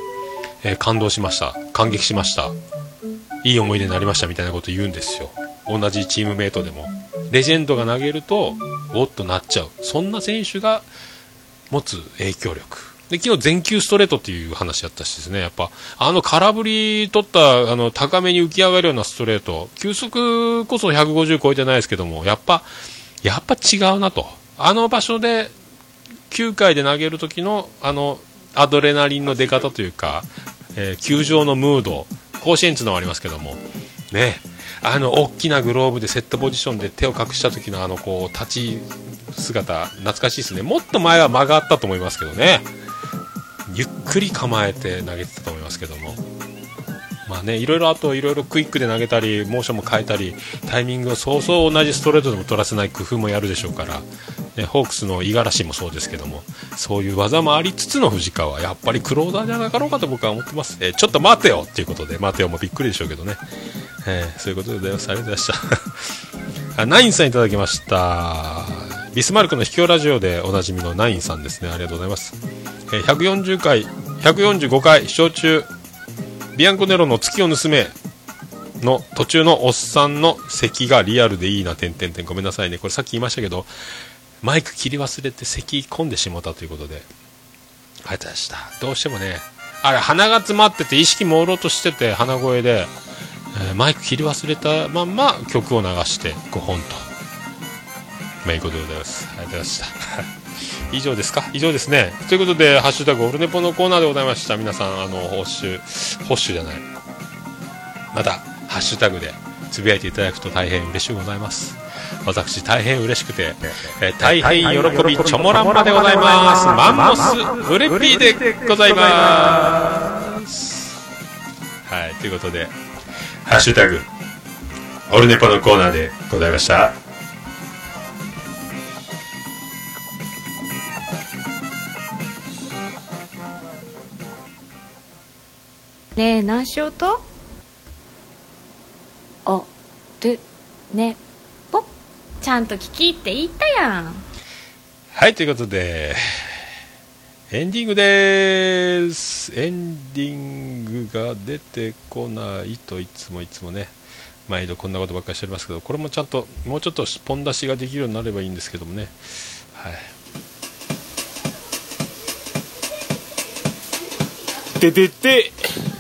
えー感動しました。感激しました。いい思い出になりましたみたいなこと言うんですよ。同じチームメイトでも。レジェンドが投げると、おっとなっちゃう。そんな選手が持つ影響力。で、昨日全球ストレートっていう話やったしですね、やっぱ、あの空振り取った、あの、高めに浮き上がるようなストレート、球速こそ150超えてないですけども、やっぱ、やっぱ違うなと。あの場所で、9回で投げる時の、あの、アドレナリンの出方というか、えー球場のムード、甲子園っていうのはありますけども、ね、あの、大きなグローブでセットポジションで手を隠した時のあの、こう、立ち姿、懐かしいですね。もっと前は間があったと思いますけどね。ゆっくり構えて投げてたと思いますけども。まあね、いろいろあと、いろいろクイックで投げたり、モーションも変えたり、タイミングをそうそう同じストレートでも取らせない工夫もやるでしょうから、ね、ホークスの五十嵐もそうですけども、そういう技もありつつの藤川は、やっぱりクローザーじゃなかろうかと僕は思ってます。えーちょっと待てよっていうことで、待てよもびっくりでしょうけどね。えーそういうことでございます。ありがとうございました。ナインさんいただきました。ビスマルクの秘境ラジオでおなじみのナインさんですね。ありがとうございます。えー140回、145回視聴中、ビアンコネロの月を盗めの途中のおっさんの咳がリアルでいいな、点々点。ごめんなさいね。これさっき言いましたけど、マイク切り忘れて咳込んでしまったということで、ありがとうございました。どうしてもね、あれ、鼻が詰まってて意識朦朧としてて、鼻声で、えーマイク切り忘れたまんま曲を流して5本と。まあ、いいことでございます。ありがとうございました。以上ですか？以上ですね。ということで、ハッシュタグオルネポのコーナーでございました。皆さん、あの、報酬、報酬じゃない。また、ハッシュタグでつぶやいていただくと大変嬉しゅうございます。私、大変嬉しくて、えー大変喜び、チョモランマでございます。マンモス、ウレッピーでございます。はい、ということで、ハッシュタグ、オルネポのコーナーでございました。ねえ何しようと？おるねぽちゃんと聞きって言ったやんはい、ということで、エンディングです。エンディングが出てこないといつもいつもね、毎度こんなことばっかりしておりますけど、これもちゃんと、もうちょっとポン出しができるようになればいいんですけどもね。はい。て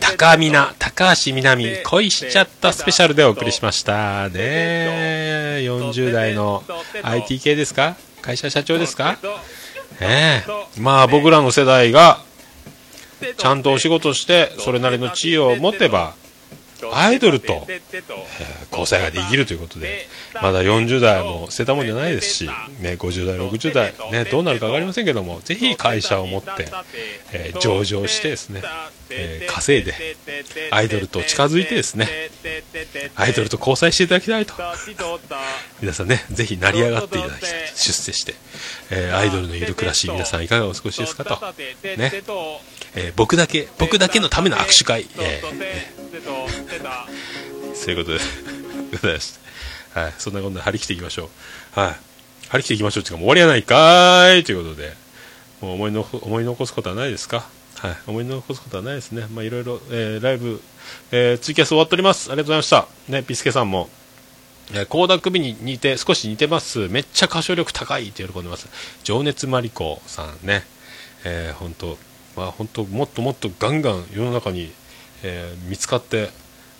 高みな高橋みなみ恋しちゃったスペシャルでお送りしました。ね40代の IT 系ですか会社社長ですかええまあ僕らの世代がちゃんとお仕事してそれなりの地位を持てばアイドルと、えー交際ができるということで。まだ40代も捨てたもんじゃないですし、ね、50代60代、ね、どうなるか分かりませんけどもぜひ会社を持って、えー上場してですね、えー稼いでアイドルと近づいてですねアイドルと交際していただきたいと。皆さんねぜひ成り上がっていただきたい出世して、えーアイドルのいる暮らし皆さんいかがお過ごしですかと。ね、えー僕だけ僕だけのための握手会、えーそういうことでございました。はい。そんなことで張り切っていきましょう。はい。張り切っていきましょうっていうか、もう終わりはないかーいということで、もう思いの思い残すことはないですか？はい。思い残すことはないですね。まあ、いろいろ、えーライブ、えーツイキャス終わっております。ありがとうございました。ね、ピスケさんも、えー倖田來未に似て少し似てますめっちゃ歌唱力高いって喜んでます情熱マリコさんねえー本当まあ本当もっともっとガンガン世の中に、えー見つかって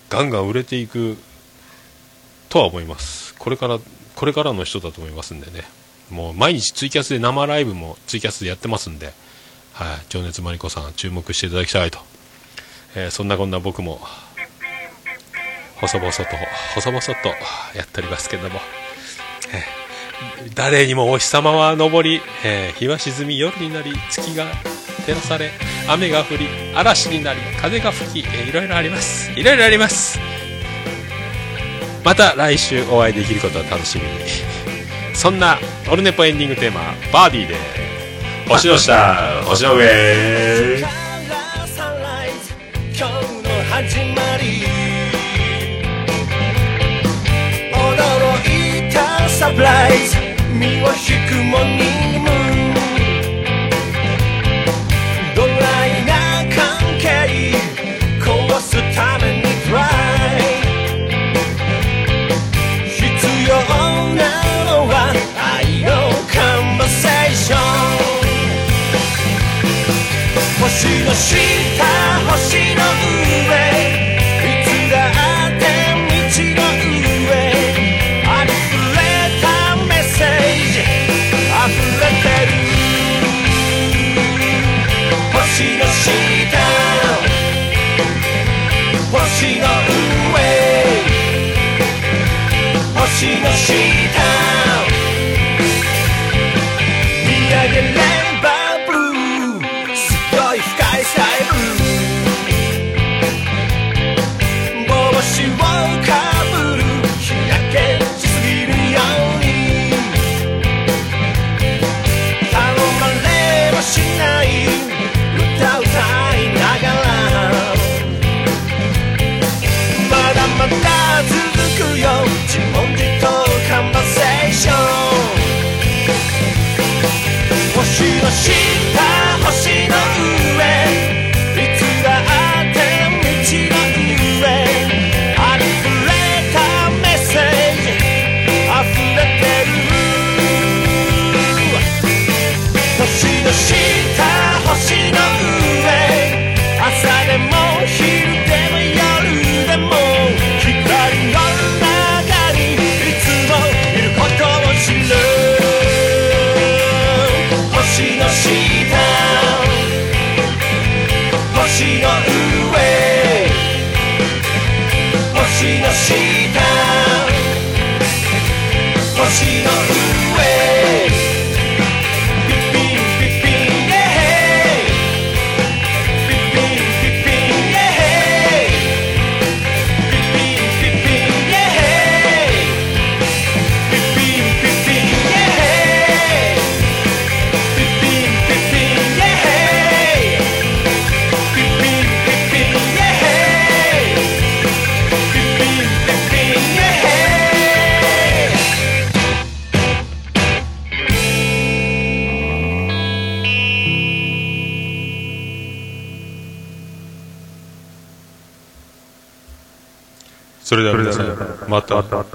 ガンガン売れていくとは思います。これからこれからの人だと思いますんでね。もう毎日ツイキャスで生ライブもツイキャスでやってますんで、はい、情熱マリコさん注目していただきたいと、えーそんなこんな僕も細々と細々とやっておりますけれども、えー誰にもお日様は昇り、えー日は沈み夜になり月が照らされ雨が降り嵐になり風が吹き、えーいろいろあります。いろいろあります。また来週お会いできることを楽しみに。そんなオルネポエンディングテーマ「バーディー」で。星の下星の上今日の始まり驚いたサプライズ身を引くモー星の下星の上。星の上。星の下。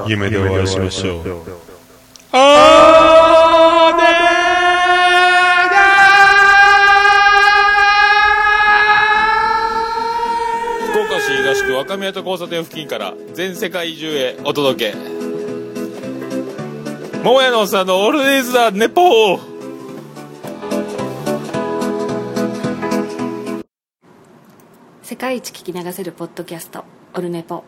夢でお会いしましょう。あーね福岡市東区若宮と交差点付近から全世界中へお届け。桃屋のおっさんのオールディーズ・ザ・ネポー。世界一聞き流せるポッドキャストオルネポ